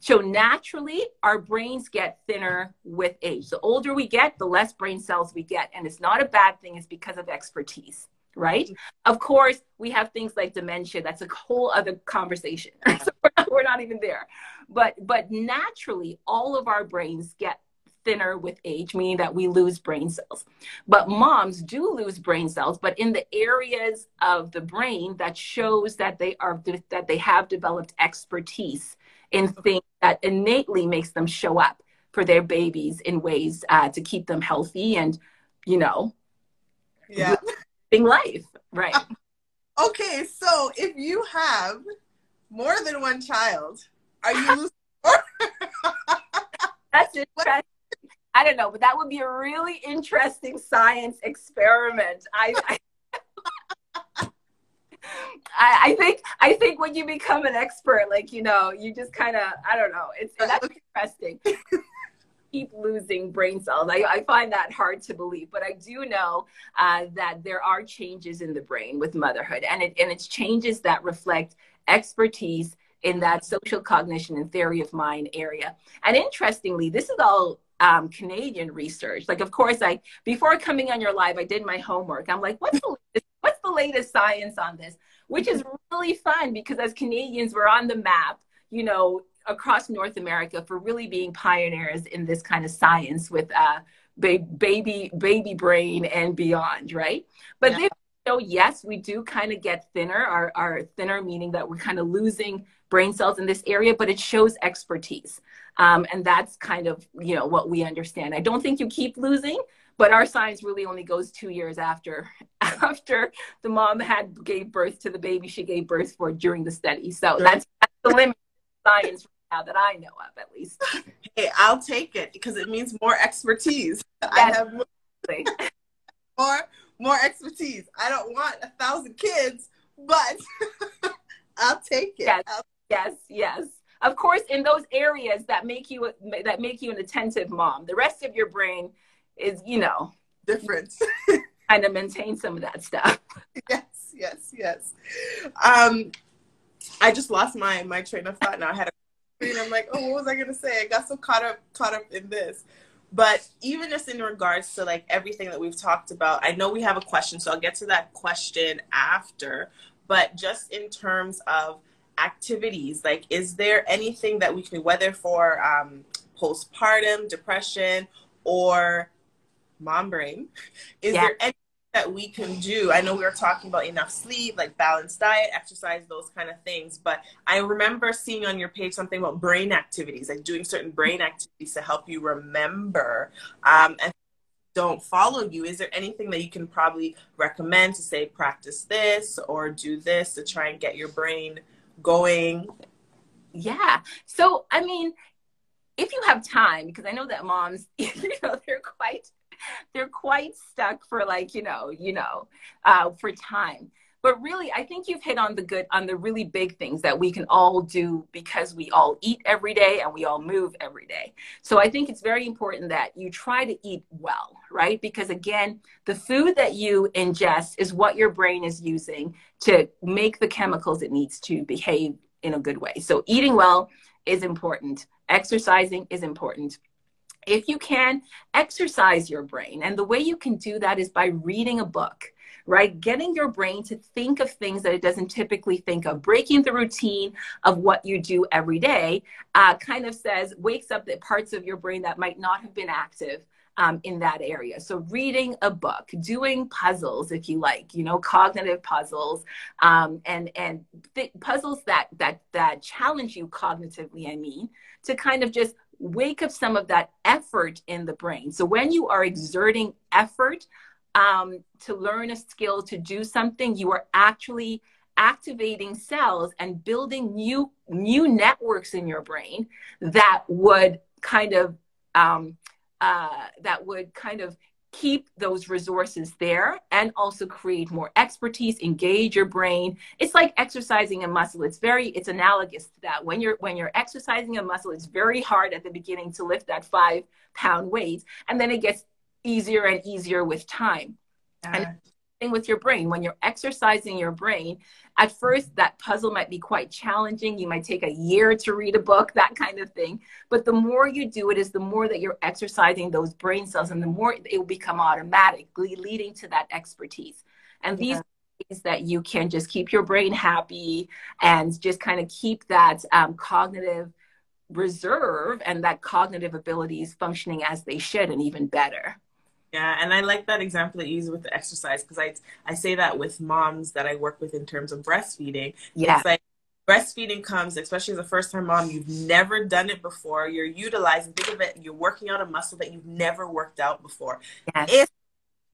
so naturally our brains get thinner with age. The older we get the less brain cells we get. And it's not a bad thing. It's because of expertise right? Of course we have things like dementia. That's a whole other conversation. So we're not, we're not even there. But but naturally all of our brains get thinner with age, meaning that we lose brain cells. But moms do lose brain cells, but in the areas of the brain that shows that they are that they have developed expertise in things that innately makes them show up for their babies in ways uh, to keep them healthy and, you know, yeah, living life. Right. okay, so if you have more than one child, are you losing? That's interesting. I don't know, but that would be a really interesting science experiment. I, I I, I, think I think when you become an expert, like you know, you just kind of I don't know. It's that's interesting. Keep losing brain cells. I, I, find that hard to believe, but I do know uh, that there are changes in the brain with motherhood, and it and it's changes that reflect expertise in that social cognition and theory of mind area. And interestingly, this is all um, Canadian research. Like, of course, I before coming on your live, I did my homework. I'm like, what's the the latest science on this? which is really fun because as Canadians, we're on the map, you know, across North America for really being pioneers in this kind of science with uh, ba- baby baby brain and beyond, right? But yeah. so yes, we do kind of get thinner, our, our thinner meaning that we're kind of losing brain cells in this area, but it shows expertise. Um, and that's kind of, you know, what we understand. I don't think you keep losing, but our science really only goes two years after after the mom had gave birth to the baby she gave birth for during the study. So that's, that's the limit of science now that I know of, at least. Hey, I'll take it because it means more expertise. I have more, more, more expertise. I don't want a thousand kids, but I'll take it. Yes, I'll- yes, yes. Of course, in those areas that make you that make you an attentive mom, the rest of your brain is, you know, different. kind of maintain some of that stuff. Yes, yes, yes. Um, I just lost my my train of thought. Now I had a and I'm like, oh, what was I gonna say? I got so caught up caught up in this. but even just in regards to like everything that we've talked about, I know we have a question, so I'll get to that question after. But just in terms of activities, like, is there anything that we can, whether for um, postpartum depression or mom brain, is yeah. there anything that we can do. I know we were talking about enough sleep, like balanced diet, exercise, those kind of things. But I remember seeing on your page something about brain activities, like doing certain brain activities to help you remember. Um, and don't follow you, is there anything that you can probably recommend to say practice this or do this to try and get your brain going? Yeah. So, I mean, if you have time, because I know that moms, you know, they're quite they're quite stuck for like you know you know uh, for time. But really i think you've hit on the good on the really big things that we can all do because we all eat every day and we all move every day. So i think it's very important that you try to eat well right? Because again the food that you ingest is what your brain is using to make the chemicals it needs to behave in a good way. So eating well is important. Exercising is important if you can exercise your brain and the way you can do that is by reading a book right getting your brain to think of things that it doesn't typically think of breaking the routine of what you do every day uh, kind of says wakes up the parts of your brain that might not have been active um, in that area. So reading a book, doing puzzles, if you like, you know, cognitive puzzles, um, and and th- puzzles that that that challenge you cognitively. I mean, to kind of just wake up some of that effort in the brain. So when you are exerting effort um, to learn a skill, to do something, you are actually activating cells and building new new networks in your brain that would kind of um, uh, that would kind of keep those resources there and also create more expertise engage your brain. It's like exercising a muscle. It's very it's analogous to that. When you're when you're exercising a muscle it's very hard at the beginning to lift that five pound weight and then it gets easier and easier with time. And with your brain. When you're exercising your brain, at first that puzzle might be quite challenging. You might take a year to read a book, that kind of thing. But the more you do it, is the more that you're exercising those brain cells, and the more it will become automatically leading to that expertise. And these ways that you can just keep your brain happy and just kind of keep that um, cognitive reserve and that cognitive abilities functioning as they should and even better. Yeah, and I like that example that you use with the exercise because I I say that with moms that I work with in terms of breastfeeding. Yeah. It's like breastfeeding comes, especially as a first time mom, you've never done it before. You're utilizing, think of it, you're working out a muscle that you've never worked out before. Yes. It's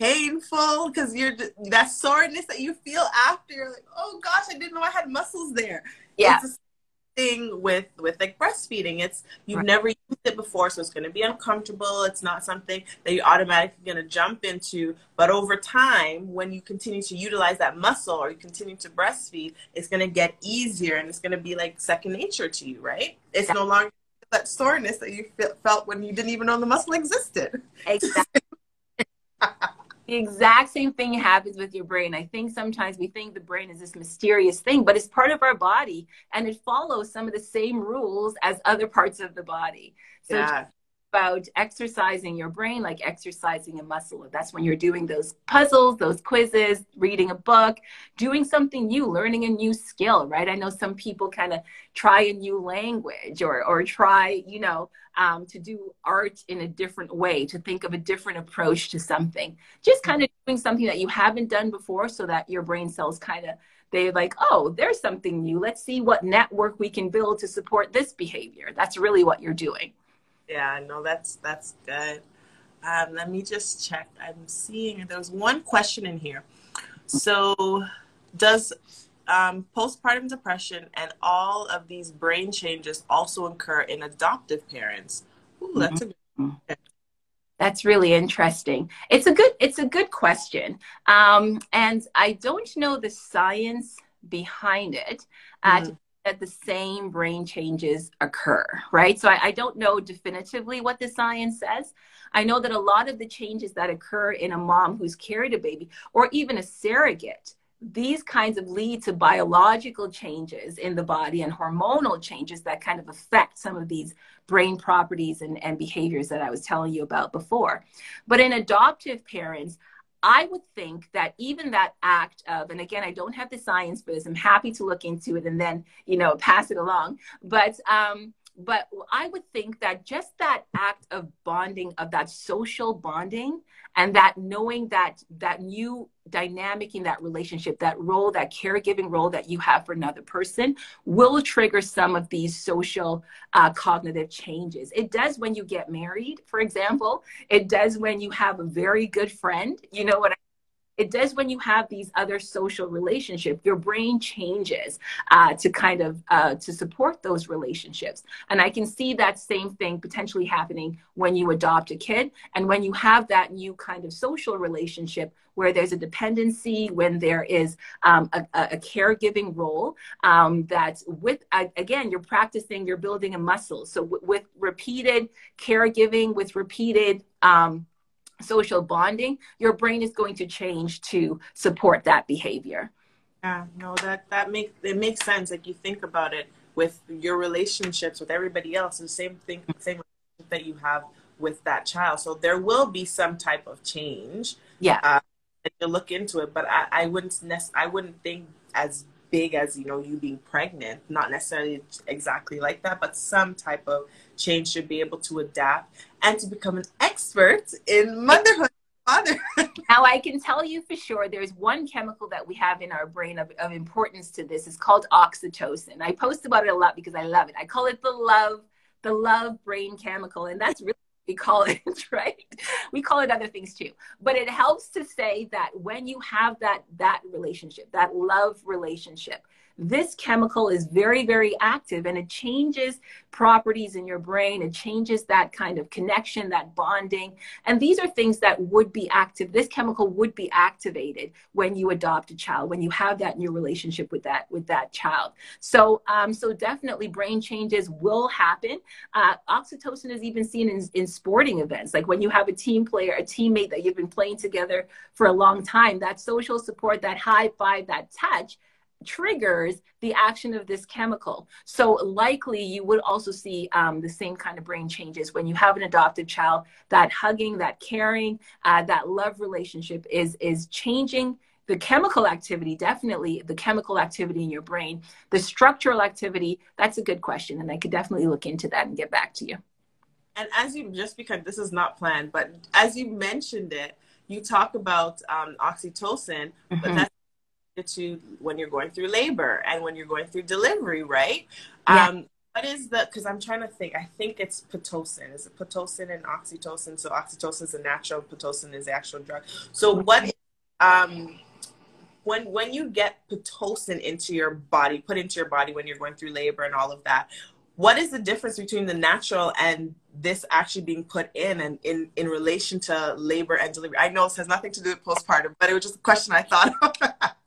painful because you're that soreness that you feel after. You're like, oh gosh, I didn't know I had muscles there. Yeah. It's thing with with like breastfeeding. It's you've right. never used it before so it's going to be uncomfortable. It's not something that you're automatically going to jump into. But over time when you continue to utilize that muscle or you continue to breastfeed it's going to get easier and it's going to be like second nature to you right? It's yeah. no longer that soreness that you felt when you didn't even know the muscle existed. Exactly the exact same thing happens with your brain. I think sometimes we think the brain is this mysterious thing, but it's part of our body and it follows some of the same rules as other parts of the body. So yeah about exercising your brain like exercising a muscle. That's when you're doing those puzzles, those quizzes, reading a book, doing something new, learning a new skill, right? I know some people kind of try a new language or, or try, you know, um, to do art in a different way, to think of a different approach to something. Just kind of doing something that you haven't done before so that your brain cells kind of they're like, oh, there's something new. Let's see what network we can build to support this behavior. That's really what you're doing. Yeah, no, that's that's good. Um, let me just check. I'm seeing there was one question in here. So, does um, postpartum depression and all of these brain changes also occur in adoptive parents? Ooh, that's a good mm-hmm. That's really interesting. It's a good it's a good question, um, and I don't know the science behind it. Uh, mm-hmm that the same brain changes occur, right? So I, I, don't know definitively what the science says. I know that a lot of the changes that occur in a mom who's carried a baby or even a surrogate these kinds of lead to biological changes in the body and hormonal changes that kind of affect some of these brain properties and, and behaviors that I was telling you about before. But in adoptive parents, I would think that even that act of, and again, I don't have the science for this. I'm happy to look into it and then, you know, pass it along. But um, but I would think that just that act of bonding, of that social bonding, and that knowing that that new dynamic in that relationship, that role, that caregiving role that you have for another person, will trigger some of these social uh, cognitive changes. It does when you get married, for example. It does when you have a very good friend. You know what it does when you have these other social relationships your brain changes uh, to kind of uh, to support those relationships. And i can see that same thing potentially happening when you adopt a kid and when you have that new kind of social relationship where there's a dependency when there is um, a, a, caregiving role um, that with again you're practicing you're building a muscle. So w- with repeated caregiving with repeated um, social bonding, your brain is going to change to support that behavior. Yeah, no, that that makes it makes sense. Like you think about it with your relationships with everybody else, the same thing, same that you have with that child. So there will be some type of change. Yeah, uh, you look into it, but I, I wouldn't nec- I wouldn't think as big as you know you being pregnant. Not necessarily exactly like that, but some type of change should be able to adapt and to become an expert in motherhood. now I can tell you for sure there's one chemical that we have in our brain of, of importance to this. It's called oxytocin. I post about it a lot because I love it. I call it the love, the love brain chemical. And that's really we call it, right? We call it other things too. But it helps to say that when you have that that relationship, that love relationship, this chemical is very, very active and it changes properties in your brain. It changes that kind of connection, that bonding. And these are things that would be active. This chemical would be activated when you adopt a child, when you have that new relationship with that, with that child. So, um, so definitely brain changes will happen. Uh, oxytocin is even seen in, in sporting events. Like when you have a team player, a teammate that you've been playing together for a long time, that social support, that high five, that touch, triggers the action of this chemical. So likely you would also see um, the same kind of brain changes when you have an adopted child. That hugging, that caring, uh, that love relationship is is changing the chemical activity definitely the chemical activity in your brain the structural activity that's a good question and i could definitely look into that and get back to you and as you just because this is not planned but as you mentioned it you talk about um, oxytocin mm-hmm. but that's to when you're going through labor and when you're going through delivery, right? Yeah. Um, what is the because i'm trying to think i think it's pitocin. Is it pitocin and oxytocin? So oxytocin is a natural pitocin is the actual drug. So what um when when you get pitocin into your body put into your body when you're going through labor and all of that what is the difference between the natural and this actually being put in and in in relation to labor and delivery? I know this has nothing to do with postpartum but it was just a question i thought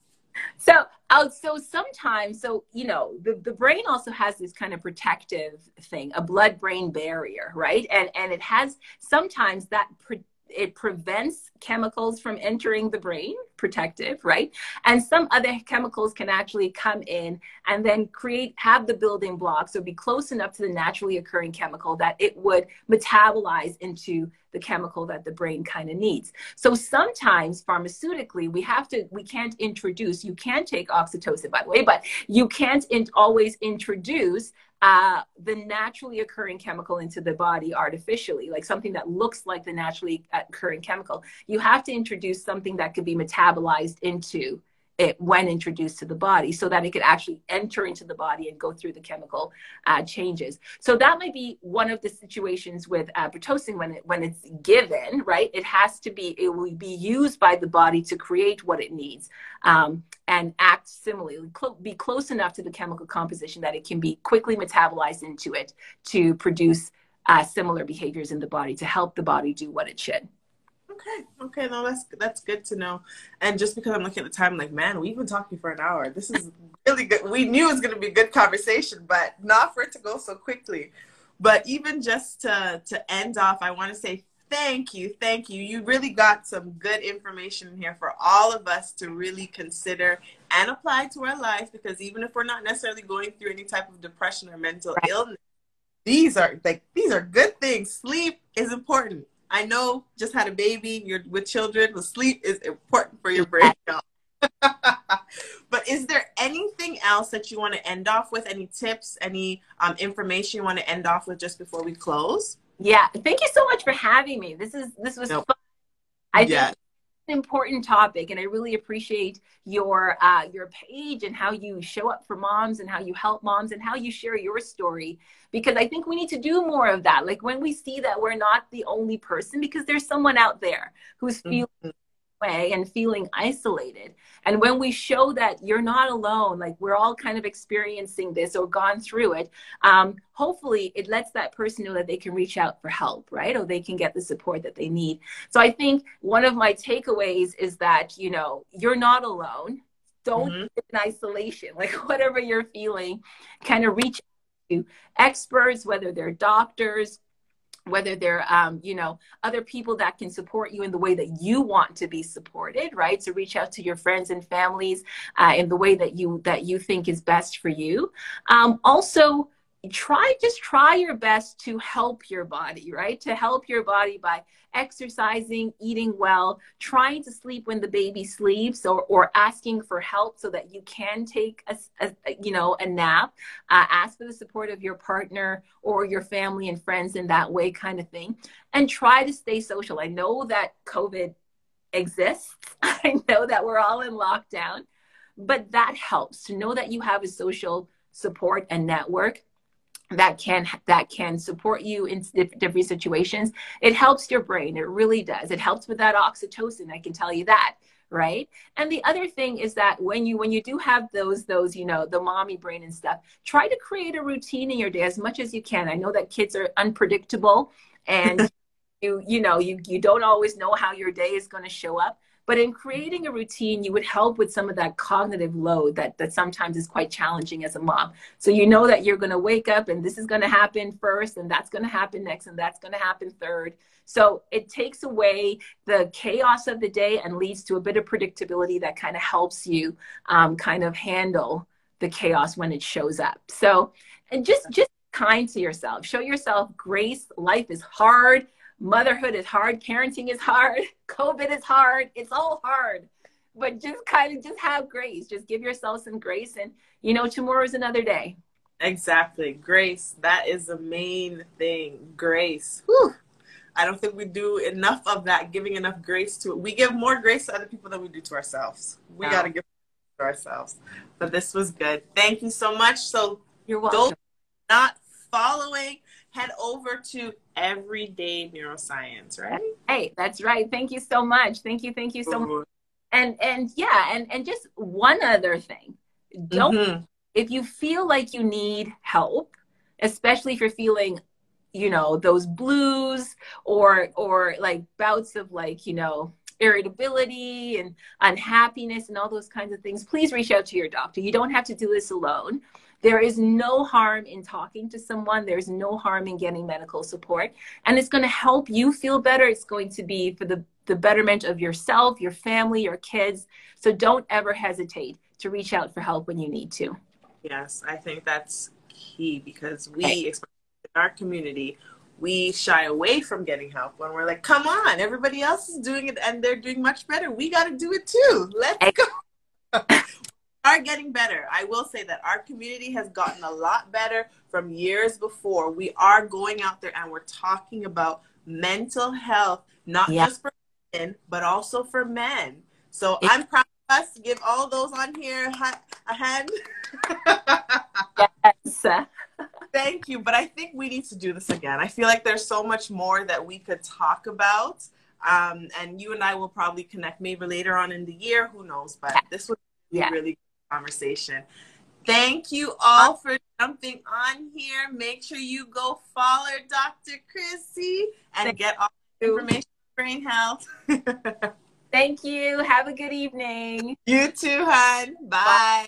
so oh, so sometimes, so you know, the, the brain also has this kind of protective thing, a blood-brain barrier, right? And and it has sometimes that pre- it prevents chemicals from entering the brain protective right? And some other chemicals can actually come in and then create have the building blocks or be close enough to the naturally occurring chemical that it would metabolize into the chemical that the brain kind of needs. So sometimes pharmaceutically we have to we can't introduce you can take oxytocin by the way but you can't in, always introduce uh, the naturally occurring chemical into the body artificially, like something that looks like the naturally occurring chemical. You have to introduce something that could be metabolized into it when introduced to the body so that it could actually enter into the body and go through the chemical uh, changes. So that might be one of the situations with uh, when, it, when it's given, right? It has to be, it will be used by the body to create what it needs um, and act similarly, cl- be close enough to the chemical composition that it can be quickly metabolized into it to produce uh, similar behaviors in the body to help the body do what it should. Okay. Okay. No, that's that's good to know. And just because I'm looking at the time, I'm like, man, we've been talking for an hour. This is really good. We knew it was going to be a good conversation, but not for it to go so quickly. But even just to to end off, I want to say Thank you. Thank you. You really got some good information here for all of us to really consider and apply to our lives because even if we're not necessarily going through any type of depression or mental right. illness, these are like these are good things. Sleep is important. I know just had a baby, you're with children, but sleep is important for your brain but is there anything else that you want to end off with? Any tips, any um, information you want to end off with just before we close? Yeah, thank you so much for having me. This is this was nope. fun. I yeah. think an important topic, and I really appreciate your uh, your page and how you show up for moms and how you help moms and how you share your story. Because I think we need to do more of that. Like when we see that we're not the only person, because there's someone out there who's feeling. Mm-hmm way and feeling isolated. And when we show that you're not alone, like we're all kind of experiencing this or gone through it, um, hopefully it lets that person know that they can reach out for help, right? Or they can get the support that they need. So I think one of my takeaways is that, you know, you're not alone. Don't mm-hmm. in isolation, like whatever you're feeling, kind of reach to experts, whether they're doctors, whether they're um, you know other people that can support you in the way that you want to be supported right? So reach out to your friends and families uh, in the way that you that you think is best for you. Um, also try just try your best to help your body right? To help your body by exercising eating well trying to sleep when the baby sleeps or, or asking for help so that you can take a, a you know a nap. Uh, ask for the support of your partner or your family and friends in that way kind of thing. And try to stay social. I know that covid exists. I know that we're all in lockdown but that helps to know that you have a social support and network that can that can support you in different situations it helps your brain it really does it helps with that oxytocin i can tell you that right? And the other thing is that when you when you do have those those you know the mommy brain and stuff try to create a routine in your day as much as you can. I know that kids are unpredictable and you you know you you don't always know how your day is going to show up but in creating a routine, you would help with some of that cognitive load that, that sometimes is quite challenging as a mom. So you know that you're going to wake up and this is going to happen first, and that's going to happen next, and that's going to happen third. So it takes away the chaos of the day and leads to a bit of predictability that kind of helps you um, kind of handle the chaos when it shows up. So, and just just kind to yourself. Show yourself grace. Life is hard motherhood is hard, parenting is hard, COVID is hard. It's all hard. But just kind of just have grace. Just give yourself some grace and you know tomorrow is another day. Exactly. Grace. That is the main thing. Grace. Whew. I don't think we do enough of that, giving enough grace to it. We give more grace to other people than we do to ourselves. We wow. got to give to ourselves. But this was good. Thank you so much. So, you're welcome. Not following head over to Everyday Neuroscience, right? Hey, that's right. Thank you so much. Thank you, thank you so much. And and yeah, and and just one other thing. Don't mm-hmm. if you feel like you need help, especially if you're feeling you know those blues or or like bouts of like you know irritability and unhappiness and all those kinds of things please reach out to your doctor you don't have to do this alone there is no harm in talking to someone. There's no harm in getting medical support. And it's going to help you feel better. It's going to be for the, the betterment of yourself, your family, your kids. So don't ever hesitate to reach out for help when you need to. Yes, I think that's key because we, in our community, we shy away from getting help when we're like, come on, everybody else is doing it and they're doing much better. We got to do it too. Let's go. are getting better. I will say that our community has gotten a lot better from years before. We are going out there and we're talking about mental health, not yeah. just for women, but also for men. So I'm proud of us. Give all those on here a hand. yes. Thank you. But I think we need to do this again. I feel like there's so much more that we could talk about. Um, and you and I will probably connect maybe later on in the year. Who knows? But this was really, yeah. really conversation. Thank you all for jumping on here. Make sure you go follow Dr. Chrissy and Thank get all the information on brain health. Thank you. Have a good evening. You too, hon. Bye. Bye.